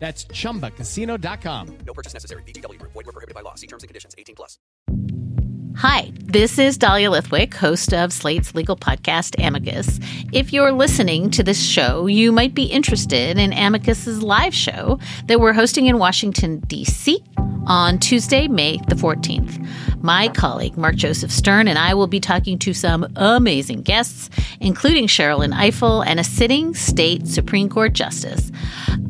That's chumbacasino.com. No purchase necessary. VGW Group. Void were prohibited by law. See terms and conditions. 18 plus. Hi, this is Dahlia Lithwick, host of Slate's legal podcast, Amicus. If you're listening to this show, you might be interested in Amicus's live show that we're hosting in Washington, D.C. on Tuesday, May the 14th. My colleague, Mark Joseph Stern, and I will be talking to some amazing guests, including Sherrilyn Ifill and a sitting state Supreme Court justice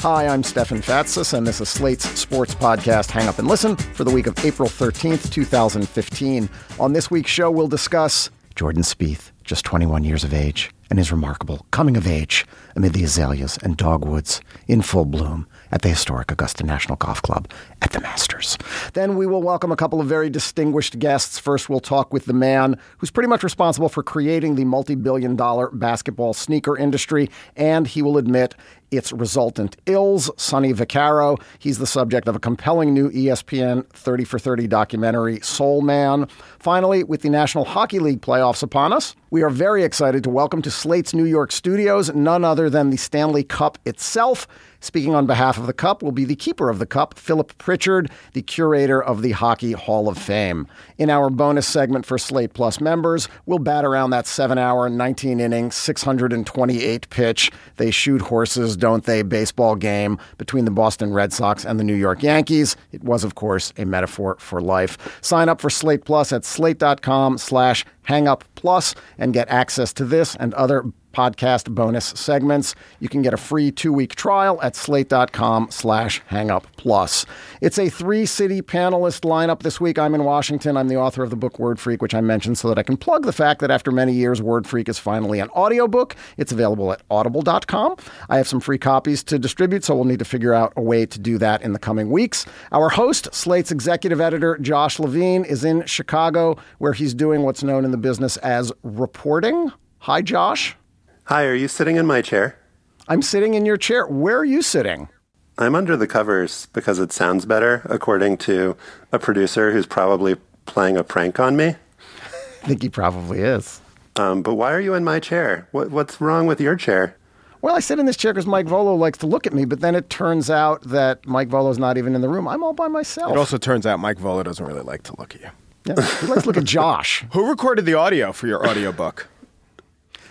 Hi, I'm Stefan Fatsis, and this is Slate's sports podcast, Hang Up and Listen, for the week of April 13th, 2015. On this week's show, we'll discuss Jordan Spieth, just 21 years of age, and his remarkable coming of age amid the azaleas and dogwoods in full bloom at the historic Augusta National Golf Club at the Masters. Then we will welcome a couple of very distinguished guests. First, we'll talk with the man who's pretty much responsible for creating the multi billion dollar basketball sneaker industry, and he will admit its resultant ills. Sonny Vaccaro, he's the subject of a compelling new ESPN 30 for 30 documentary, Soul Man. Finally, with the National Hockey League playoffs upon us, we are very excited to welcome to Slate's New York studios none other than the Stanley Cup itself. Speaking on behalf of the Cup will be the keeper of the Cup, Philip Pritchard, the curator of the Hockey Hall of Fame. In our bonus segment for Slate Plus members, we'll bat around that seven hour, 19 inning, 628 pitch. They shoot horses, don't they? Baseball game between the Boston Red Sox and the New York Yankees. It was, of course, a metaphor for life. Sign up for Slate Plus at slate.com slash hangup plus and get access to this and other podcast bonus segments. You can get a free two-week trial at slate.com slash hangup plus. It's a three-city panelist lineup this week. I'm in Washington. I'm the author of the book Word Freak, which I mentioned so that I can plug the fact that after many years, Word Freak is finally an audiobook. It's available at audible.com. I have some free copies to distribute, so we'll need to figure out a way to do that in the coming weeks. Our host, Slate's executive editor, Josh Levin, is in Chicago, where he's doing what's known in the business as reporting. Hi, Josh. Hi, are you sitting in my chair? I'm sitting in your chair. Where are you sitting? I'm under the covers because it sounds better, according to a producer who's probably playing a prank on me. I think he probably is. Um, but why are you in my chair? What, what's wrong with your chair? Well, I sit in this chair because Mike Vuolo likes to look at me, but then it turns out that Mike Vuolo's not even in the room. I'm all by myself. It also turns out Mike Vuolo doesn't really like to look at you. Yeah, he likes to look at Josh, Who recorded the audio for your audiobook?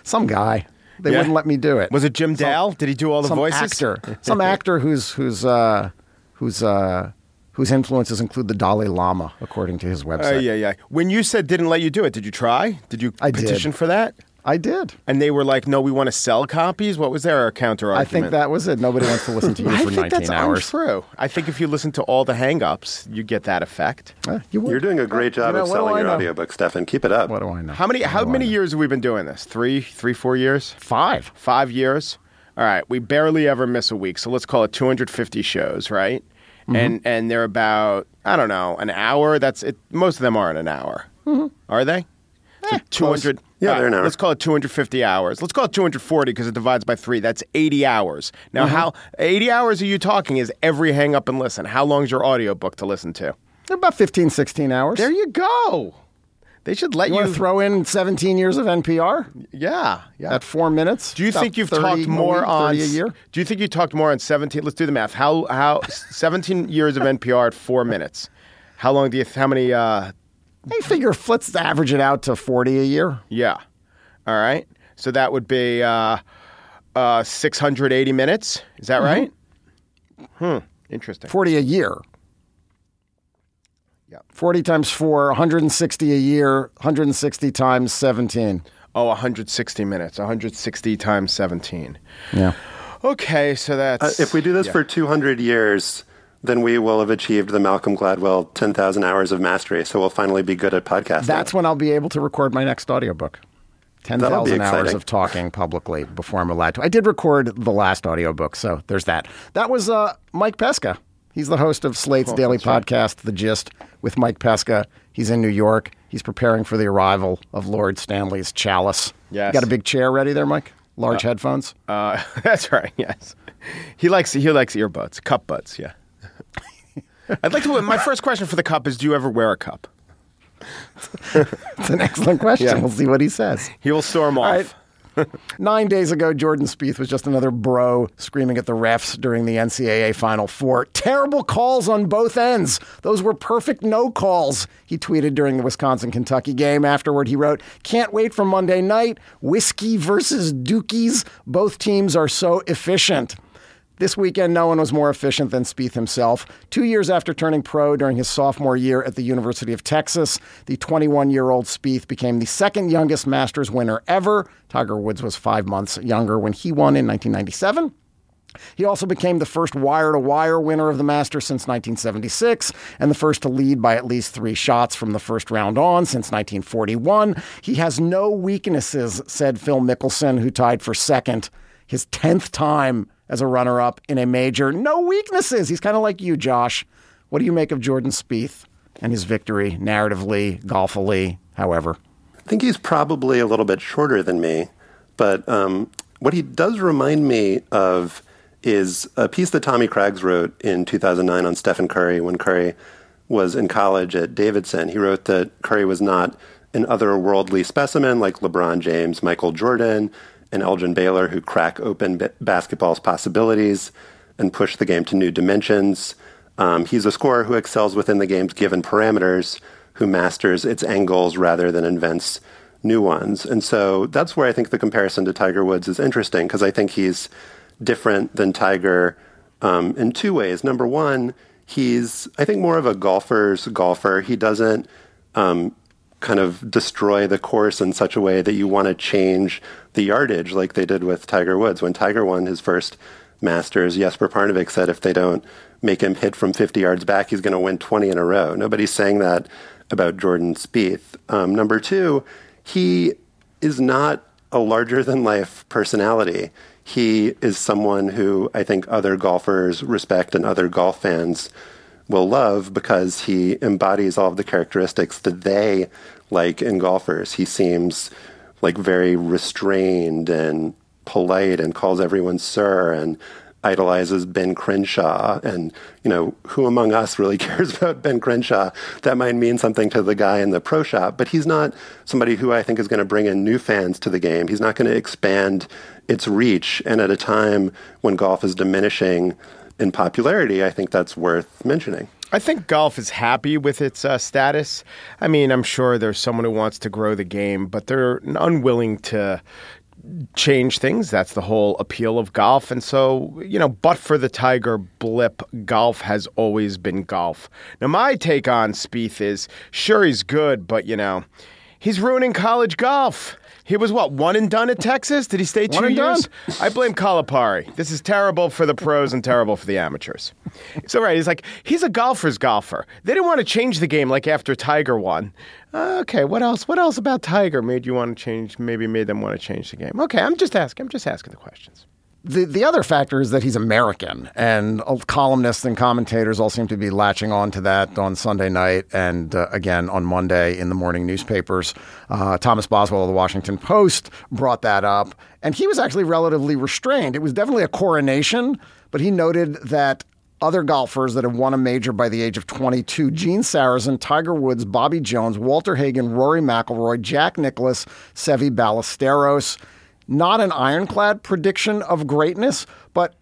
some guy. They Yeah. wouldn't let me do it. Was it Jim Dale? Did he do all the some voices? actor? Some actor whose whose uh, whose uh, whose influences include the Dalai Lama, according to his website. Oh, yeah, yeah. When you said didn't let you do it, did you try? Did you I did. petition for that? I did. And they were like, no, we want to sell copies? What was their counter I argument? think that was it. Nobody wants to listen to you I for think 19 that's hours. untrue. I think if you listen to all the hang-ups, you get that effect. Uh, you would. You're doing a great job You know, of what do selling I your know? audiobook, Stefan. Keep it up. What do I know? How many how many years have we been doing this? Three, three, four years? Five. Five years? All right. We barely ever miss a week. So let's call it 250 shows, right? Mm-hmm. And and they're about, I don't know, an hour. That's it. Most of them aren't an hour. Are they? So 200. Yeah, all they're an hour. Let's call it 250 hours. Let's call it 240 because it divides by three. That's 80 hours. Now, Mm-hmm. how 80 hours are you talking is every hang up and listen? How long is your audiobook to listen to? They're about 15, 16 hours. There you go. They should let You you. throw in 17 years of NPR yeah, yeah. at four minutes? do you think you've talked more on a year? Do you think you talked more on 17? Let's do the math. How how 17 years of NPR at four minutes? How long do you? How many? uh I figure let's average it out to 40 a year. Yeah. All right. So that would be uh, uh, 680 minutes. Is that right? Hmm. Interesting. 40 a year. Yeah. 40 times 4, 160 a year, 160 times 17. Oh, 160 minutes. 160 times 17. Yeah. Okay, so that's. Uh, if we do this yeah. for 200 years, then we will have achieved the Malcolm Gladwell 10,000 hours of mastery. So we'll finally be good at podcasting. That's when I'll be able to record my next audiobook. That'll 10,000 hours of talking publicly before I'm allowed to. I did record the last audiobook, so there's that. That was uh, Mike Pesca. He's the host of Slate's daily podcast, The Gist, with Mike Pesca. He's in New York. He's preparing for the arrival of Lord Stanley's chalice. Yes. You got a big chair ready there, Mike? Large headphones? Uh, that's right. Yes, he likes he likes earbuds, cup buds. Yeah. I'd like to. My first question for the cup is: Do you ever wear a cup? It's an excellent question. Yeah. We'll see what he says. He will storm off. right. Nine days ago, Jordan Spieth was just another bro screaming at the refs during the NCAA Final Four. Terrible calls on both ends. Those were perfect no calls, he tweeted during the Wisconsin Kentucky game. Afterward, he wrote, Can't wait for Monday night. Whiskey versus Dookies. Both teams are so efficient. This weekend, no one was more efficient than Spieth himself. Two years after turning pro during his sophomore year at the University of Texas, the 21 year old Spieth became the second youngest Masters winner ever. Tiger Woods was five months younger when he won in 1997. He also became the first wire to wire winner of the Masters since 1976 and the first to lead by at least three shots from the first round on since 1941. He has no weaknesses, said Phil Mickelson, who tied for second his 10th time as a runner up in a major. No weaknesses. He's kind of like you, Josh. What do you make of Jordan Spieth and his victory, narratively, golfily, however? I think he's probably a little bit shorter than me, but um, what he does remind me of is a piece that Tommy Craggs wrote in 2009 on Stephen Curry when Curry was in college at Davidson. He wrote that Curry was not an otherworldly specimen like LeBron James, Michael Jordan, and Elgin Baylor, who crack open b- basketball's possibilities and push the game to new dimensions. Um, he's a scorer who excels within the game's given parameters, who masters its angles rather than invents new ones. And so that's where I think the comparison to Tiger Woods is interesting because I think he's different than Tiger um, in two ways. Number one, he's, I think, more of a golfer's golfer. He doesn't um, kind of destroy the course in such a way that you want to change the yardage like they did with Tiger Woods. When Tiger won his first Masters, Jesper Parnevik said if they don't make him hit from 50 yards back, he's going to win 20 in a row. Nobody's saying that about Jordan Spieth. Um, number two, he is not a larger than life personality. He is someone who I think other golfers respect and other golf fans will love because he embodies all of the characteristics that they like in golfers. He seems like very restrained and polite and calls everyone sir and idolizes Ben Crenshaw. And, you know, who among us really cares about Ben Crenshaw? That might mean something to the guy in the pro shop, but he's not somebody who I think is going to bring in new fans to the game. He's not going to expand its reach. And at a time when golf is diminishing in popularity, I think that's worth mentioning. I think golf is happy with its uh, status. I mean, I'm sure there's someone who wants to grow the game, but they're unwilling to change things. That's the whole appeal of golf. And so, you know, but for the Tiger blip, golf has always been golf. Now, my take on Spieth is sure he's good, but, you know, he's ruining college golf. He was what one and done at Texas? Did he stay two One and years? done. I blame Calipari. This is terrible for the pros and terrible for the amateurs. So right, he's like he's a golfer's golfer. They didn't want to change the game like after Tiger won. Uh, okay, what else? What else about Tiger made you want to change? Maybe made them want to change the game. Okay, I'm just asking. I'm just asking the questions. The the other factor is that he's American, and columnists and commentators all seem to be latching on to that on Sunday night and uh, again on Monday in the morning newspapers. Uh, Thomas Boswell of the Washington Post brought that up, and he was actually relatively restrained. It was definitely a coronation, but he noted that other golfers that have won a major by the age of 22 Gene Sarazen, Tiger Woods, Bobby Jones, Walter Hagen, Rory McIlroy, Jack Nicklaus, Seve Ballesteros. Not an ironclad prediction of greatness, but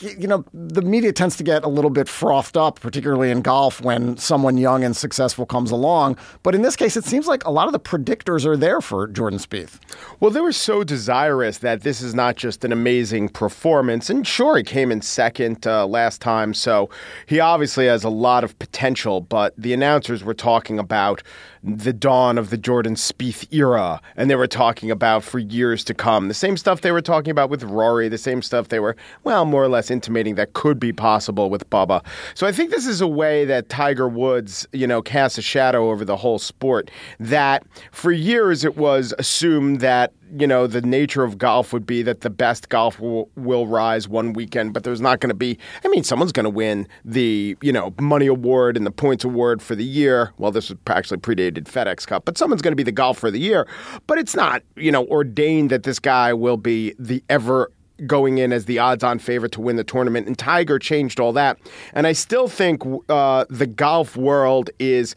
you know, the media tends to get a little bit frothed up, particularly in golf, when someone young and successful comes along. But in this case, it seems like a lot of the predictors are there for Jordan Spieth. Well, they were so desirous that this is not just an amazing performance. And sure, he came in second uh, last time, so he obviously has a lot of potential. But the announcers were talking about the dawn of the Jordan Spieth era, and they were talking about for years to come. The same stuff they were talking about with Rory, the same stuff they were, well, more or less intimating that could be possible with Bubba. So I think this is a way that Tiger Woods, you know, casts a shadow over the whole sport. That for years it was assumed that you know, the nature of golf would be that the best golf will, will rise one weekend, but there's not going to be, I mean, someone's going to win the, you know, money award and the points award for the year. Well, this was actually predated FedEx Cup, but someone's going to be the golfer of the year. But it's not, you know, ordained that this guy will be the ever going in as the odds on favorite to win the tournament. And Tiger changed all that. And I still think uh, the golf world is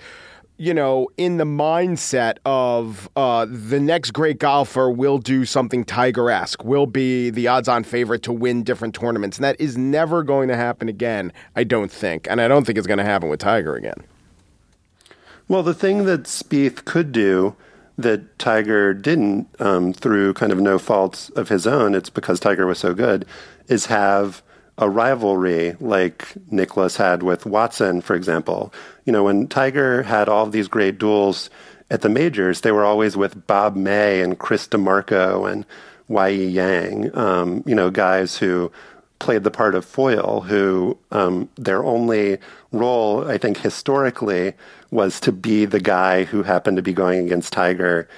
you know, in the mindset of uh, the next great golfer will do something Tiger esque, will be the odds on favorite to win different tournaments. And that is never going to happen again, I don't think. And I don't think it's going to happen with Tiger again. Well, the thing that Spieth could do that Tiger didn't um, through kind of no faults of his own, it's because Tiger was so good, is have a rivalry like Nicklaus had with Watson, for example. You know, when Tiger had all these great duels at the majors, they were always with Bob May and Chris DiMarco and Y.E. Yang, um, you know, guys who played the part of foil, who um, their only role, I think, historically, was to be the guy who happened to be going against Tiger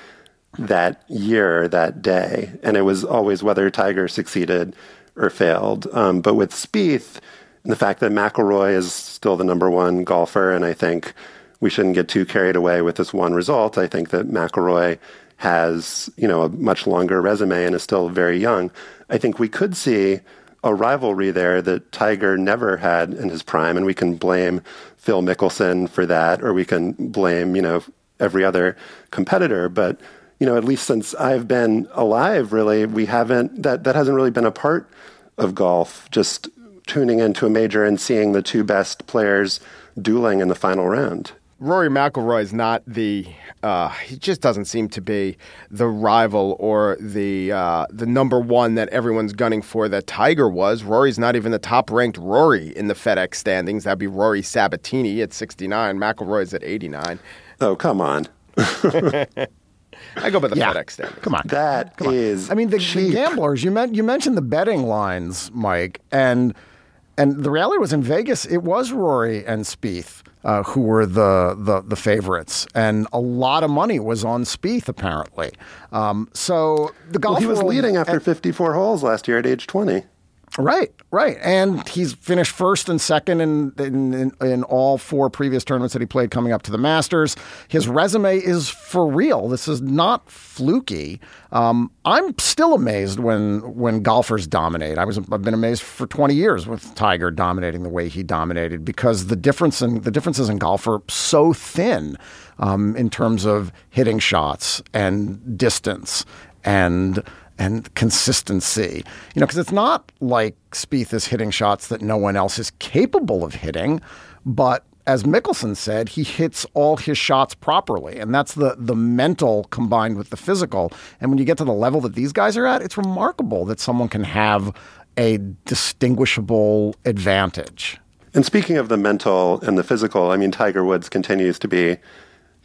that year, that day. And it was always whether Tiger succeeded or failed. Um, but with Spieth, and the fact that McIlroy is still the number one golfer, and I think we shouldn't get too carried away with this one result. I think that McIlroy has, you know, a much longer resume and is still very young. I think we could see a rivalry there that Tiger never had in his prime, and we can blame Phil Mickelson for that, or we can blame, you know, every other competitor. But you know, at least since I've been alive, really, we haven't that that hasn't really been a part of golf. Just tuning into a major and seeing the two best players dueling in the final round. Rory McIlroy is not the. Uh, he just doesn't seem to be the rival or the uh, the number one that everyone's gunning for. That Tiger was. Rory's not even the top ranked Rory in the FedEx standings. That'd be Rory Sabbatini at sixty nine. McIlroy's at eighty nine. Oh come on. I go by the Yeah. FedEx standings. Come on. That Come on. is I mean, the, the gamblers. You meant you mentioned the betting lines, Mike, and and the reality was in Vegas. It was Rory and Spieth uh, who were the, the the favorites, and a lot of money was on Spieth apparently. Um, so the golf Well, he was leading after 54 holes last year at age 20. Right, right, and he's finished first and second in, in in all four previous tournaments that he played coming up to the Masters. His resume is for real. This is not fluky. Um, I'm still amazed when when golfers dominate. I was I've been amazed for 20 years with Tiger dominating the way he dominated because the difference in the differences in golf are so thin um, in terms of hitting shots and distance and and consistency. You know, because it's not like Spieth is hitting shots that no one else is capable of hitting, but as Mickelson said, he hits all his shots properly, and that's the the mental combined with the physical. And when you get to the level that these guys are at, it's remarkable that someone can have a distinguishable advantage. And speaking of the mental and the physical, I mean, Tiger Woods continues to be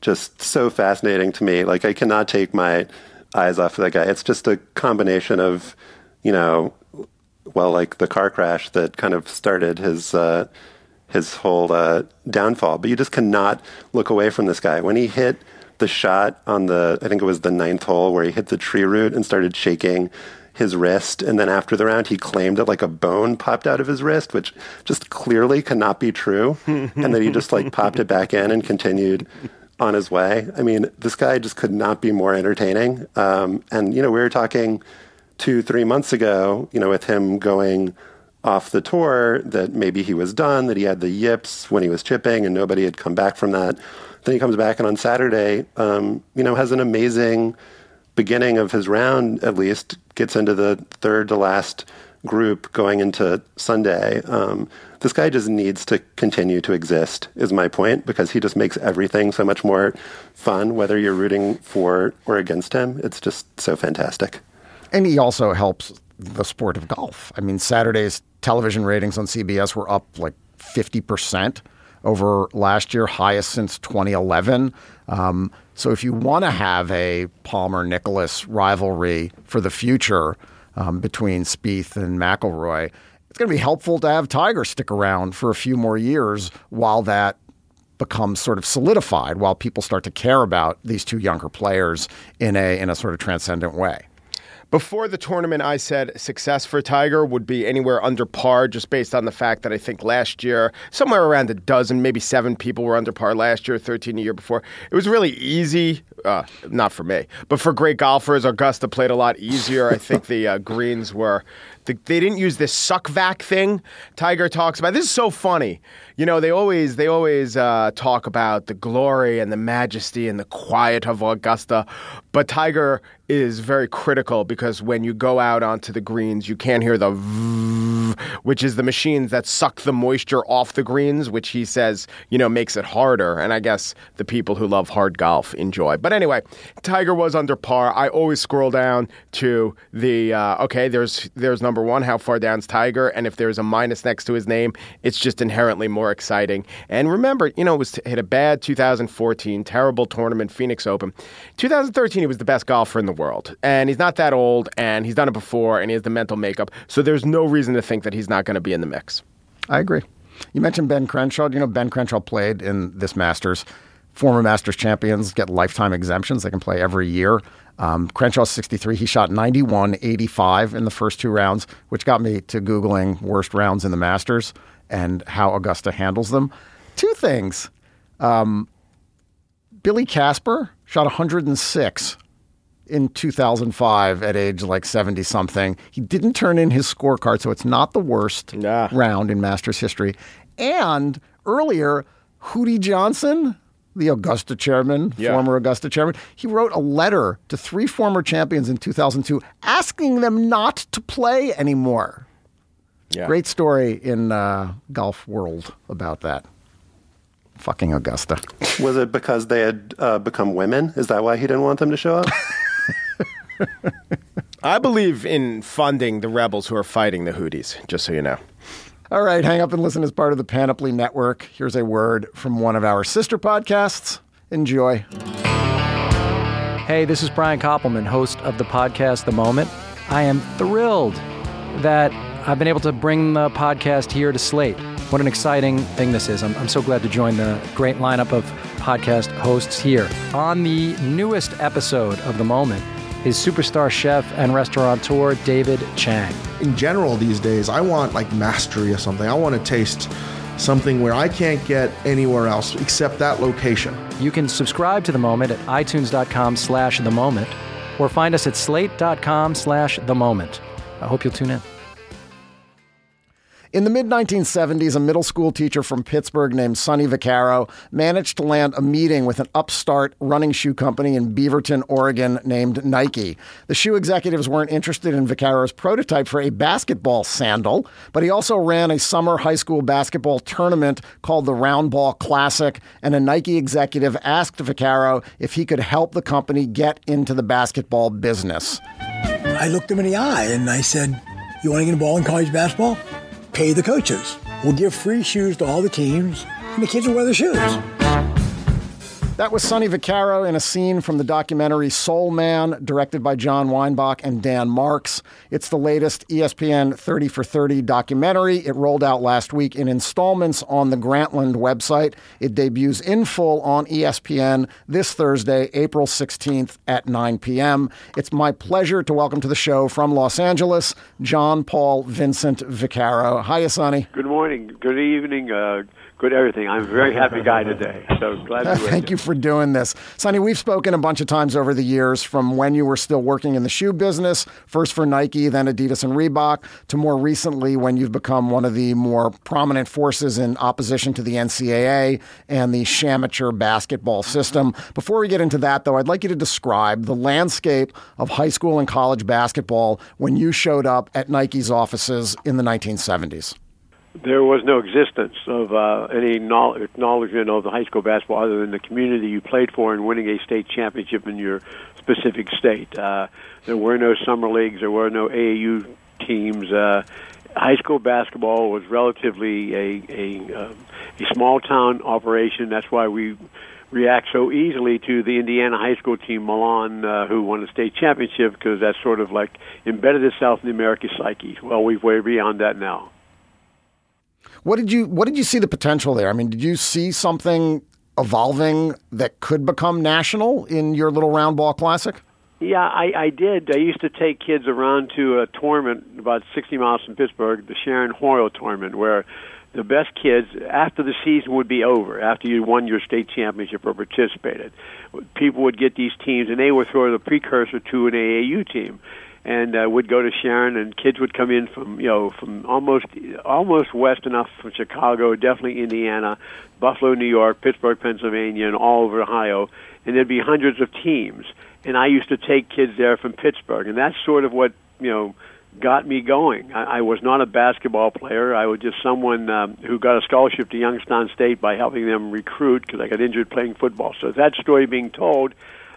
just so fascinating to me. Like, I cannot take my eyes off of that guy. It's just a combination of, you know, well, like the car crash that kind of started his uh, his whole uh, downfall. But you just cannot look away from this guy. When he hit the shot on the, I think it was the ninth hole, where he hit the tree root and started shaking his wrist, and then after the round, he claimed that like a bone popped out of his wrist, which just clearly cannot be true, and then he just like popped it back in and continued on his way. I mean, this guy just could not be more entertaining. Um, and you know, we were talking two, three months ago, you know, with him going off the tour that maybe he was done, that he had the yips when he was chipping and nobody had come back from that. Then he comes back and on Saturday, um, you know, has an amazing beginning of his round, at least, gets into the third to last group going into Sunday. Um, this guy just needs to continue to exist, is my point, because he just makes everything so much more fun, whether you're rooting for or against him. It's just so fantastic. And he also helps the sport of golf. I mean, Saturday's television ratings on CBS were up like 50% over last year, highest since 2011. Um, so if you want to have a Palmer Nicklaus rivalry for the future um, between Spieth and McIlroy, it's going to be helpful to have Tiger stick around for a few more years while that becomes sort of solidified, while people start to care about these two younger players in a in a sort of transcendent way. Before the tournament, I said success for Tiger would be anywhere under par, just based on the fact that I think last year, somewhere around a dozen, maybe seven people were under par last year, 13 a year before. It was really easy, uh, not for me, but for great golfers. Augusta played a lot easier. I think the uh, greens were the, they didn't use this suck vac thing Tiger talks about. This is so funny. You know, they always they always uh, talk about the glory and the majesty and the quiet of Augusta, but Tiger is very critical because when you go out onto the greens, you can't hear the which is the machines that suck the moisture off the greens, which he says, you know, makes it harder. And I guess the people who love hard golf enjoy. But anyway, Tiger was under par. I always scroll down to the uh, okay, there's there's number one, how far down's Tiger, and if there's a minus next to his name, it's just inherently more exciting. And remember, you know, it was hit a bad 2014, terrible tournament, Phoenix Open. 2013, he was the best golfer in the world, and he's not that old, and he's done it before, and he has the mental makeup. So there's no reason to think that he's not going to be in the mix. I agree. You mentioned Ben Crenshaw. You know, Ben Crenshaw played in this Masters. Former Masters champions get lifetime exemptions. They can play every year. Um, Crenshaw's 63. He shot 91, 85 in the first two rounds, which got me to Googling worst rounds in the Masters and how Augusta handles them. Two things. Um, Billy Casper shot 106 in 2005 at age like 70 something. He didn't turn in his scorecard, so it's not the worst Nah. round in Masters history. And earlier, Hootie Johnson, the Augusta chairman, Yeah. former Augusta chairman, he wrote a letter to three former champions in 2002 asking them not to play anymore. Yeah. Great story in uh, golf world about that. Fucking Augusta. Was it because they had uh, become women? Is that why he didn't want them to show up? I believe in funding the rebels who are fighting the Houthis, just so you know. All right, hang up and listen as part of the Panoply Network. Here's a word from one of our sister podcasts. Enjoy. Hey, this is Brian Koppelman, host of the podcast The Moment. I am thrilled that I've been able to bring the podcast here to Slate. What an exciting thing this is. I'm, I'm so glad to join the great lineup of podcast hosts here. On the newest episode of The Moment is superstar chef and restaurateur David Chang. in general these days, I want like mastery of something. I want to taste something where I can't get anywhere else except that location. You can subscribe to The Moment at itunes.com slash The Moment or find us at slate.com slash The Moment. I hope you'll tune in. In the mid 1970s, a middle school teacher from Pittsburgh named Sonny Vaccaro managed to land a meeting with an upstart running shoe company in Beaverton, Oregon named Nike. The shoe executives weren't interested in Vaccaro's prototype for a basketball sandal, but he also ran a summer high school basketball tournament called the Round Ball Classic, and a Nike executive asked Vaccaro if he could help the company get into the basketball business. I looked him in the eye and I said, You want to get involved in college basketball? Pay the coaches. We'll give free shoes to all the teams, and the kids will wear the shoes. That was Sonny Vaccaro in a scene from the documentary Soul Man, directed by John Weinbach and Dan Marks. It's the latest ESPN 30 for 30 documentary. It rolled out last week in installments on the Grantland website. It debuts in full on ESPN this Thursday, April 16th at 9 p.m. It's my pleasure to welcome to the show from Los Angeles, John Paul Vincent Vaccaro. Hiya, Sonny. Good morning. Good evening. Uh, good everything. I'm a very happy guy today. So glad to Thank you for doing this. Sonny, we've spoken a bunch of times over the years from when you were still working in the shoe business, first for Nike, then Adidas and Reebok, to more recently when you've become one of the more prominent forces in opposition to the NCAA and the Shamateur basketball system. Before we get into that, though, I'd like you to describe the landscape of high school and college basketball when you showed up at Nike's offices in the 1970s. There was no existence of uh, any knowl- acknowledgement of the high school basketball other than the community you played for and winning a state championship in your specific state. Uh, there were no summer leagues. There were no AAU teams. Uh, high school basketball was relatively a a, uh, a small town operation. That's why we react so easily to the Indiana high school team, Milan, uh, who won the state championship, because that's sort of like embedded itself in the American psyche. Well, we've way beyond that now. What did you What did you see the potential there? I mean, did you see something evolving that could become national in your little round ball classic? Yeah, I, I did. I used to take kids around to a tournament about 60 miles from Pittsburgh, the Sharon Hoyle tournament, where the best kids, after the season would be over, after you won your state championship or participated, people would get these teams, and they sort of the precursor to an AAU team and uh, would go to Sharon, and kids would come in from you know from almost almost west enough from Chicago, definitely Indiana, Buffalo, New York, Pittsburgh, Pennsylvania, and all over Ohio, and there'd be hundreds of teams. And I used to take kids there from Pittsburgh, and that's sort of what you know got me going. I, I was not a basketball player. I was just someone um, who got a scholarship to Youngstown State by helping them recruit because I got injured playing football. So that story being told,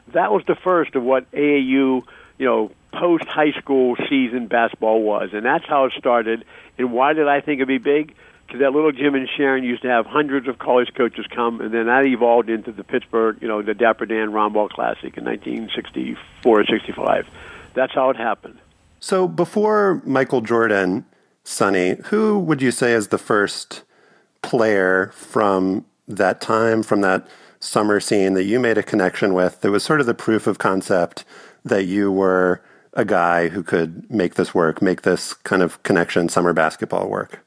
that was the first of what AAU, you know, post high school season basketball was, and that's how it started. And why did I think it'd be big? Because that little gym in Sharon used to have hundreds of college coaches come, and then that evolved into the Pittsburgh, you know, the Dapper Dan Roundball Classic in 1964 or 65. That's how it happened. So before Michael Jordan, Sonny, who would you say is the first player from that time, from that summer scene that you made a connection with that was sort of the proof of concept that you were a guy who could make this work, make this kind of connection summer basketball work?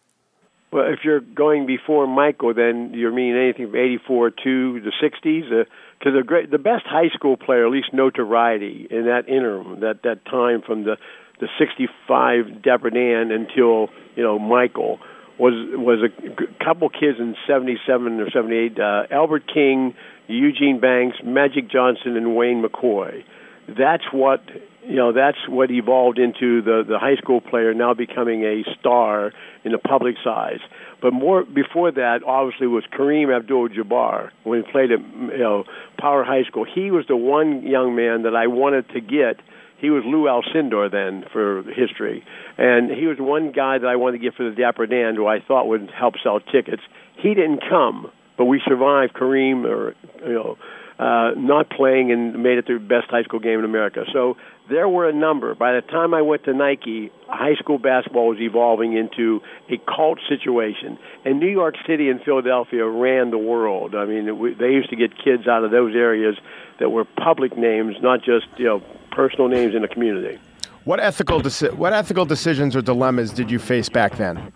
Well, if you're going before Michael, then you mean anything from '84 to the '60s. Uh, because the great, the best high school player, at least notoriety in that interim, that that time from the the '65 Dapper Dan until you know Michael was was a couple kids in '77 or '78. Uh, Albert King, Eugene Banks, Magic Johnson, and Wayne McCoy. That's what you know. That's what evolved into the the high school player now becoming a star in the public size. But more before that, obviously, was Kareem Abdul-Jabbar when he played at you know Power High School. He was the one young man that I wanted to get. He was Lou Alcindor then for history, and he was one guy that I wanted to get for the Dapper Dan, who I thought would help sell tickets. He didn't come, but we survived Kareem, or you know, uh, not playing and made it the best high school game in America. So there were a number. By the time I went to Nike, high school basketball was evolving into a cult situation, and New York City and Philadelphia ran the world. I mean, they used to get kids out of those areas that were public names, not just you know personal names in the community. What ethical deci- what ethical decisions or dilemmas did you face back then?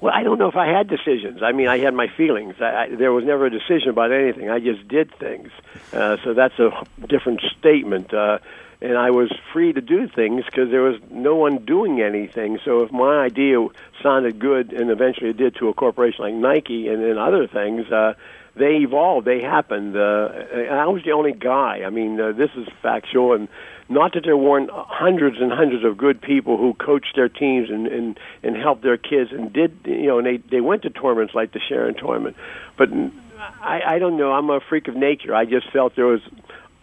Well, I don't know if I had decisions. I mean, I had my feelings. I, I, there was never a decision about anything. I just did things. Uh, so that's a different statement. Uh, and I was free to do things because there was no one doing anything. So if my idea sounded good, and eventually it did to a corporation like Nike and then other things, uh, they evolved. They happened. Uh, I was the only guy. I mean, uh, this is factual, and not that there weren't hundreds and hundreds of good people who coached their teams and and and helped their kids and did you know and they they went to tournaments like the Sharon tournament, but I I don't know. I'm a freak of nature. I just felt there was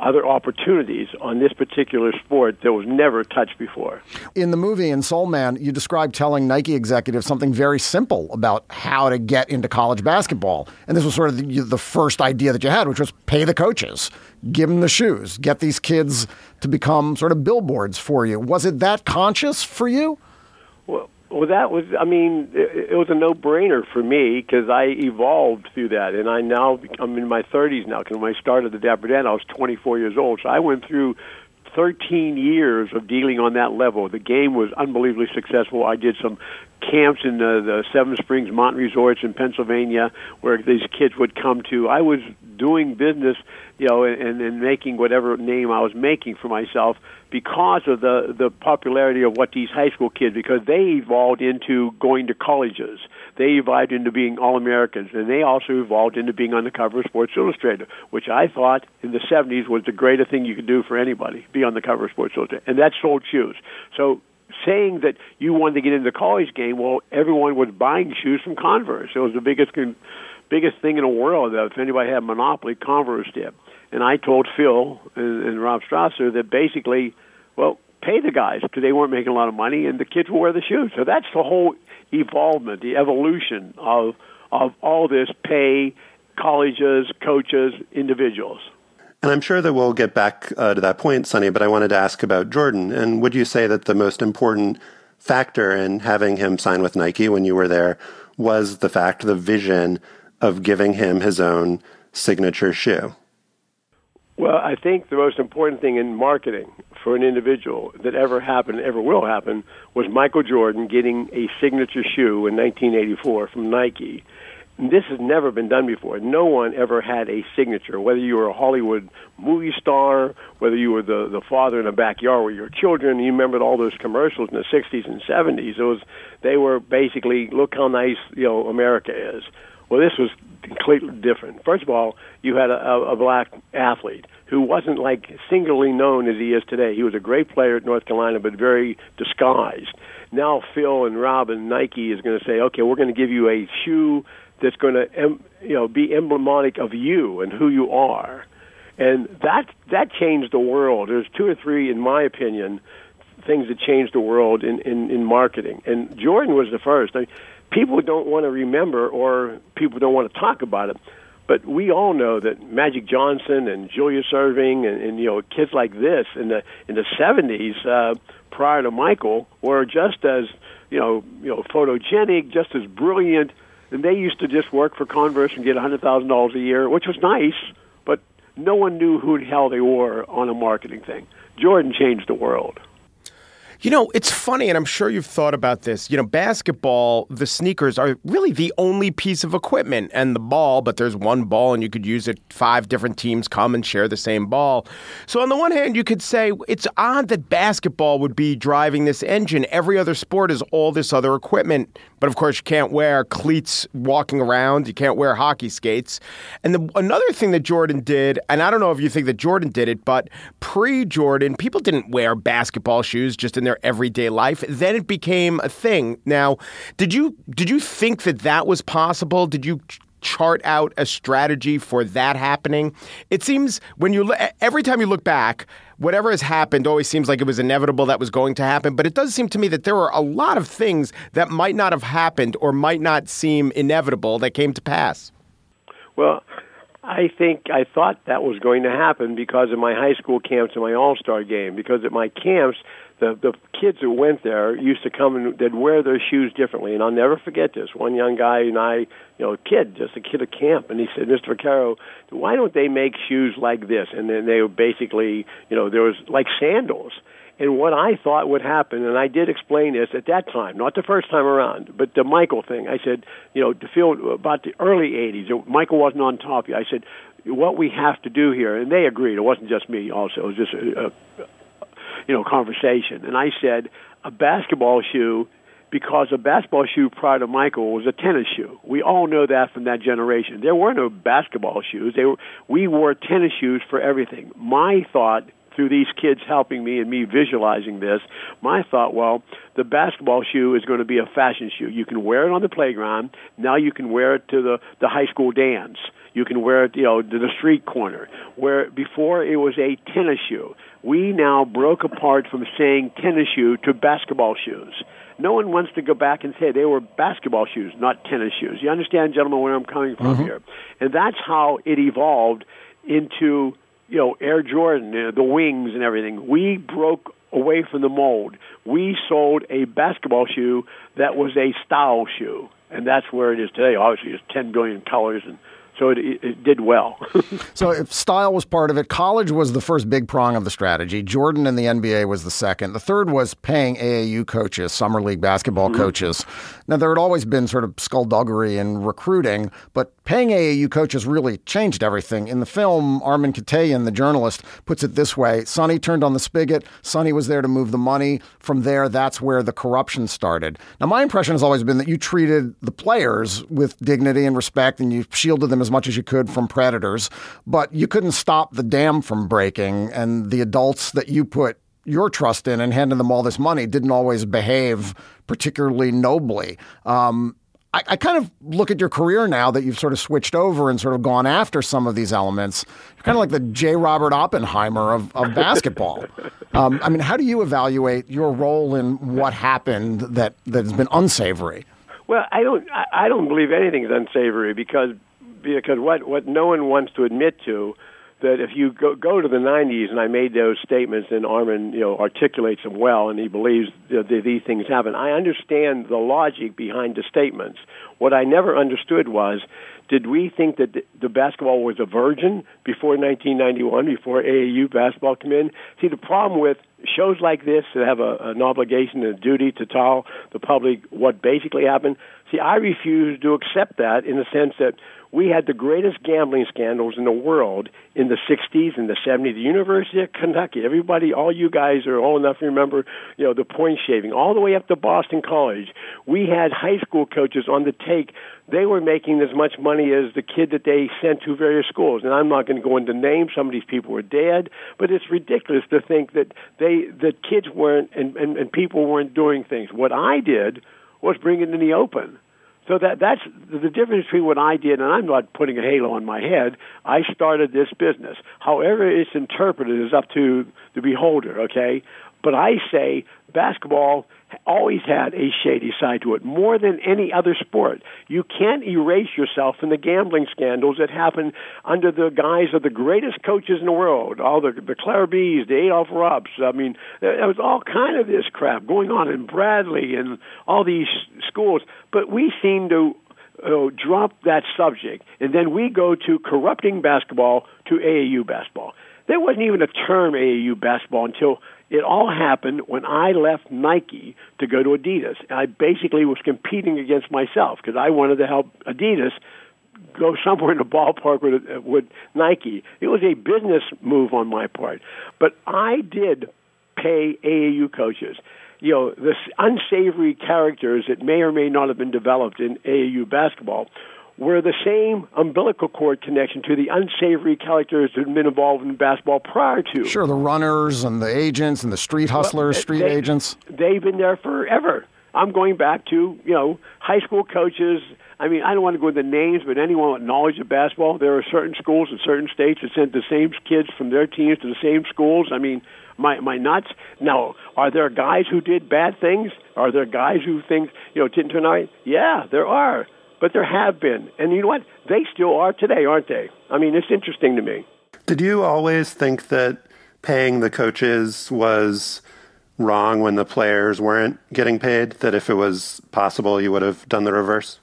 other opportunities on this particular sport that was never touched before. In the movie in Soul Man, you described telling Nike executives something very simple about how to get into college basketball. And this was sort of the, the first idea that you had, which was pay the coaches, give them the shoes, get these kids to become sort of billboards for you. Was it that conscious for you? Well, well, that was, I mean, it, it was a no-brainer for me because I evolved through that, and I now I'm in my 30s now. Because when I started the Dapper Dan, I was 24 years old, so I went through 13 years of dealing on that level. The game was unbelievably successful. I did some camps in the, the Seven Springs Mountain Resorts in Pennsylvania where these kids would come to. I was doing business, you know, and, and making whatever name I was making for myself because of the the popularity of what these high school kids because they evolved into going to colleges. They evolved into being all Americans, and they also evolved into being on the cover of Sports Illustrated, which I thought in the '70s was the greatest thing you could do for anybody: be on the cover of Sports Illustrated, and that sold shoes. So saying that you wanted to get into the college game, well, everyone was buying shoes from Converse. It was the biggest biggest thing in the world. If anybody had monopoly, Converse did. And I told Phil and, and Rob Strasser that basically, well, pay the guys because they weren't making a lot of money, and the kids will wear the shoes. So that's the whole evolvement, the evolution of of all this pay colleges, coaches, individuals. And I'm sure that we'll get back uh, to that point, Sonny, but I wanted to ask about Jordan. And would you say that the most important factor in having him sign with Nike when you were there was the fact, the vision of giving him his own signature shoe? Well, I think the most important thing in marketing for an individual that ever happened, ever will happen, was Michael Jordan getting a signature shoe in 1984 from Nike. This has never been done before. No one ever had a signature, whether you were a Hollywood movie star, whether you were the, the father in the backyard with your children. You remembered all those commercials in the 60s and 70s. It was, they were basically, look how nice you know America is. Well, this was completely different. First of all, you had a, a, black athlete who wasn't like singularly known as he is today. He was a great player at North Carolina, but very disguised. Now Phil and Rob and Nike is going to say, okay, we're going to give you a shoe that's going to, you know, be emblematic of you and who you are, and that that changed the world. There's two or three, in my opinion, things that changed the world in in, in marketing, and Jordan was the first. I mean, people don't want to remember or people don't want to talk about it. But we all know that Magic Johnson and Julius Erving and, and you know kids like this in the in the 70s uh, prior to Michael were just as you know you know photogenic, just as brilliant, and they used to just work for Converse and get a hundred thousand dollars a year, which was nice, but no one knew who the hell they were on a marketing thing. Jordan changed the world. You know, it's funny, and I'm sure you've thought about this. You know, basketball, the sneakers are really the only piece of equipment and the ball, but there's one ball and you could use it. Five different teams come and share the same ball. So, on the one hand, you could say it's odd that basketball would be driving this engine. Every other sport is all this other equipment. But of course, you can't wear cleats walking around. You can't wear hockey skates. And the, another thing that Jordan did, and I don't know if you think that Jordan did it, but pre Jordan, people didn't wear basketball shoes just in their their everyday life. Then it became a thing. Now, did you did you think that that was possible? Did you chart out a strategy for that happening? It seems when you every time you look back, whatever has happened always seems like it was inevitable that was going to happen. But it does seem to me that there were a lot of things that might not have happened or might not seem inevitable that came to pass. Well, I think I thought that was going to happen because of my high school camps and my All Star game. Because at my camps, the the kids who went there used to come and they'd wear their shoes differently. And I'll never forget this. One young guy and I, you know, a kid, just a kid at camp, and he said, "Mr. Vaccaro, why don't they make shoes like this?" And then they were basically, you know, there was like sandals. And what I thought would happen, and I did explain this at that time, not the first time around, but the Michael thing. I said, you know, to feel about the early 80s, Michael wasn't on top yet. I said, what we have to do here, and they agreed. It wasn't just me. Also, it was just a you know conversation. And I said, a basketball shoe because a basketball shoe prior to Michael was a tennis shoe. We all know that from that generation. There were no basketball shoes. They were, we wore tennis shoes for everything. My thought through these kids helping me and me visualizing this, my thought, well, the basketball shoe is going to be a fashion shoe. You can wear it on the playground. Now you can wear it to the, the high school dance. You can wear it, you know, to the street corner. Where before it was a tennis shoe. We now broke apart from saying tennis shoe to basketball shoes. No one wants to go back and say they were basketball shoes, not tennis shoes. You understand, gentlemen, where I'm coming from mm-hmm. here? And that's how it evolved into you know, Air Jordan, you know, the wings and everything. We broke away from the mold. We sold a basketball shoe that was a style shoe, and that's where it is today. Obviously, it's 10 billion colors and so it, it did well. so if style was part of it, college was the first big prong of the strategy. Jordan and the NBA was the second. The third was paying AAU coaches, summer league basketball mm-hmm. coaches. Now there had always been sort of skullduggery in recruiting, but paying AAU coaches really changed everything. In the film, Armen Keteyian, the journalist, puts it this way: Sonny turned on the spigot. Sonny was there to move the money. From there, that's where the corruption started. Now my impression has always been that you treated the players with dignity and respect, and you shielded them as much as you could from predators, but you couldn't stop the dam from breaking, and the adults that you put your trust in and handing them all this money didn't always behave particularly nobly. Um, I, I, kind of look at your career now that you've sort of switched over and sort of gone after some of these elements. You're kind of like the J. Robert Oppenheimer of, of basketball. um, I mean, how do you evaluate your role in what happened that, that has been unsavory? Well, I don't. I don't believe anything is unsavory because because what what no one wants to admit to that if you go, go to the 90s, and I made those statements, and Armen, you know, articulates them well, and he believes that these things happen. I understand the logic behind the statements. What I never understood was, did we think that the basketball was a virgin before 1991, before AAU basketball came in? See, the problem with shows like this that have a, an obligation and a duty to tell the public what basically happened. See, I refuse to accept that in the sense that we had the greatest gambling scandals in the world in the 60s and the 70s. The University of Kentucky, everybody, all you guys are old enough to remember, you know, the point shaving, all the way up to Boston College. We had high school coaches on the take. They were making as much money as the kid that they sent to various schools. And I'm not going to go into names. Some of these people were dead, but it's ridiculous to think that they, that kids weren't and, and, and people weren't doing things. What I did was bring it in the open. So that that's the difference between what I did, and I'm not putting a halo on my head. I started this business. However, it's interpreted is up to the beholder. Okay, but I say basketball always had a shady side to it, more than any other sport. You can't erase yourself from the gambling scandals that happened under the guise of the greatest coaches in the world, all the the Clair Bees, the Adolph Rupps. I mean, there was all kind of this crap going on in Bradley and all these schools, but we seem to uh, drop that subject, and then we go to corrupting basketball to AAU basketball. There wasn't even a term AAU basketball until it all happened when I left Nike to go to Adidas. I basically was competing against myself because I wanted to help Adidas go somewhere in the ballpark with, with Nike. It was a business move on my part. But I did pay AAU coaches. You know, the unsavory characters that may or may not have been developed in AAU basketball were the same umbilical cord connection to the unsavory characters that had been involved in basketball prior to. Sure, the runners and the agents and the street hustlers, well, street they, agents. They've been there forever. I'm going back to, you know, high school coaches. I mean, I don't want to go into names, but anyone with knowledge of basketball, there are certain schools in certain states that sent the same kids from their teams to the same schools. I mean, my my nuts. Now, are there guys who did bad things? Are there guys who think you know didn't turn out? Yeah, there are but there have been. And you know what? They still are today, aren't they? I mean, it's interesting to me. Did you always think that paying the coaches was wrong when the players weren't getting paid? That if it was possible, you would have done the reverse?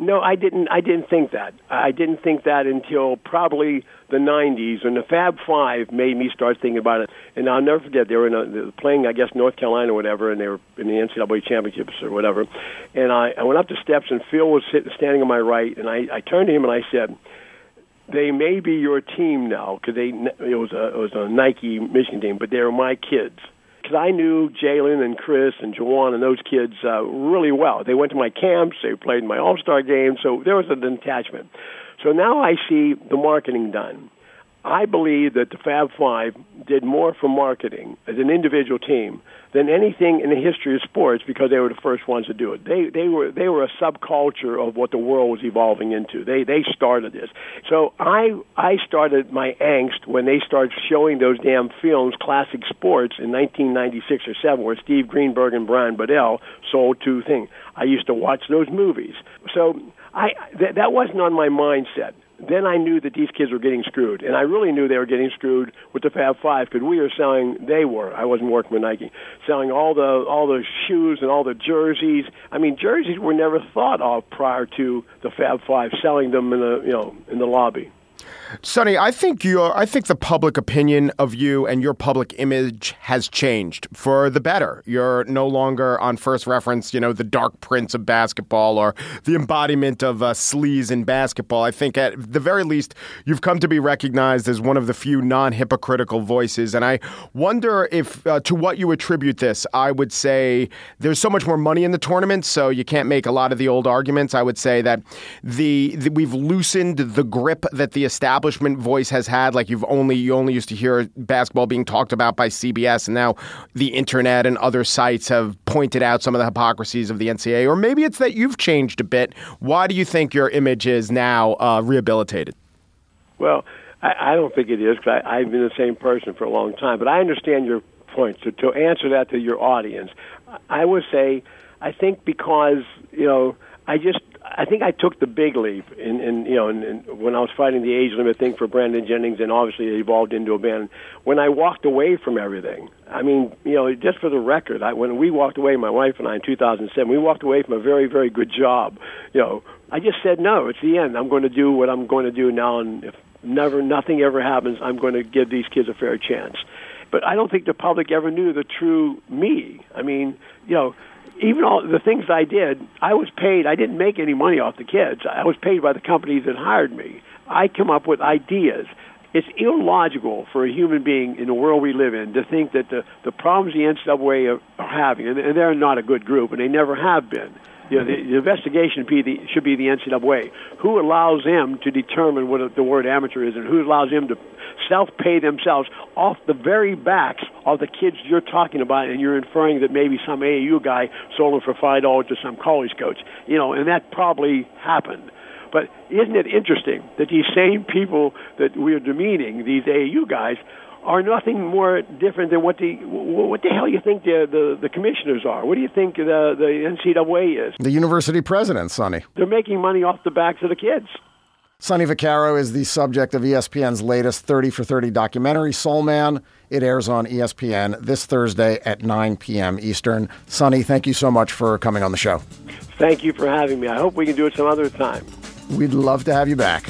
No, I didn't. I didn't think that. I didn't think that until probably the '90s, when the Fab Five made me start thinking about it. And I'll never forget they were, in a, they were playing, I guess, North Carolina or whatever, and they were in the NCAA championships or whatever. And I, I went up the steps, and Phil was sitting, standing on my right, and I, I turned to him and I said, "They may be your team now because they it was a it was a Nike Michigan team, but they are my kids." Because I knew Jalen and Chris and Jawan and those kids uh, really well. They went to my camps, they played in my All Star game, so there was an attachment. So now I see the marketing done. I believe that the Fab Five did more for marketing as an individual team than anything in the history of sports because they were the first ones to do it. They they were they were a subculture of what the world was evolving into. They they started this. So I I started my angst when they started showing those damn films, classic sports in 1996 or 7 where Steve Greenberg and Brian Bedol sold two things. I used to watch those movies. So I th- that wasn't on my mindset. Then I knew that these kids were getting screwed, and I really knew they were getting screwed with the Fab Five because we were selling. They were. I wasn't working with Nike, selling all the all the shoes and all the jerseys. I mean, jerseys were never thought of prior to the Fab Five selling them in the you know in the lobby. Sonny, I think your I think the public opinion of you and your public image has changed for the better. You're no longer on first reference, you know, the dark prince of basketball or the embodiment of uh, sleaze in basketball. I think at the very least you've come to be recognized as one of the few non-hypocritical voices, and I wonder if uh, to what you attribute this. I would say there's so much more money in the tournament, so you can't make a lot of the old arguments. I would say that the, the we've loosened the grip that the establishment voice has had. Like you've only you only used to hear basketball being talked about by CBS, and now the internet and other sites have pointed out some of the hypocrisies of the NCAA. Or maybe it's that you've changed a bit. Why do you think your image is now uh, rehabilitated? Well, I, I don't think it is because I've been the same person for a long time. But I understand your point. So to answer that to your audience, I would say I think because you know I just I think I took the big leap in, in you know in, in, when I was fighting the age limit thing for Brandon Jennings, and obviously it evolved into a band. When I walked away from everything, I mean, you know, just for the record, I, when we walked away, my wife and I in 2007, we walked away from a very very good job. You know, I just said no. It's the end. I'm going to do what I'm going to do now, and if never nothing ever happens, I'm going to give these kids a fair chance. But I don't think the public ever knew the true me. I mean, you know even all the things I did, I was paid. I didn't make any money off the kids. I was paid by the companies that hired me. I come up with ideas. It's illogical for a human being in the world we live in to think that the, the problems the NCAA are, having, and they're not a good group, and they never have been. You know, the, the investigation be the, should be the NCAA. Who allows them to determine what the word amateur is, and who allows them to self-pay themselves off the very backs of the kids you're talking about, and you're inferring that maybe some AAU guy sold them for five dollars to some college coach. You know, and that probably happened. But isn't it interesting that these same people that we're demeaning, these AAU guys, are nothing more different than what the what the hell you think the the, the commissioners are? What do you think the the NCAA is? The university president, Sonny. They're making money off the backs of the kids. Sonny Vaccaro is the subject of ESPN's latest 30 for 30 documentary, Sole Man. It airs on ESPN this Thursday at 9 p.m. Eastern. Sonny, thank you so much for coming on the show. Thank you for having me. I hope we can do it some other time. We'd love to have you back.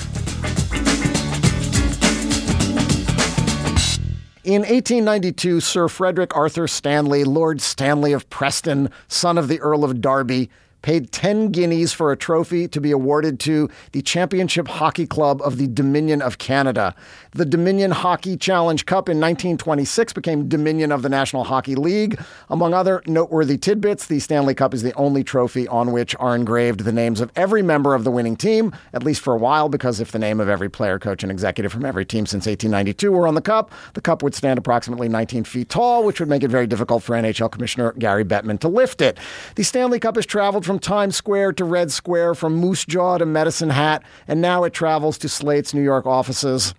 In 1892, Sir Frederick Arthur Stanley, Lord Stanley of Preston, son of the Earl of Derby, paid 10 guineas for a trophy to be awarded to the Championship Hockey Club of the Dominion of Canada. The Dominion Hockey Challenge Cup in 1926 became Dominion of the National Hockey League. Among other noteworthy tidbits, the Stanley Cup is the only trophy on which are engraved the names of every member of the winning team, at least for a while, because if the name of every player, coach, and executive from every team since 1892 were on the cup, the cup would stand approximately 19 feet tall, which would make it very difficult for NHL Commissioner Gary Bettman to lift it. The Stanley Cup has traveled from Times Square to Red Square, from Moose Jaw to Medicine Hat, and now it travels to Slate's New York offices.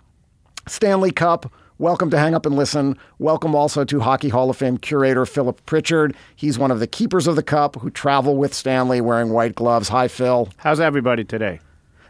Stanley Cup. Welcome to Hang Up and Listen. Welcome also to Hockey Hall of Fame curator Philip Pritchard. He's one of the keepers of the cup who travel with Stanley wearing white gloves. Hi, Phil. How's everybody today?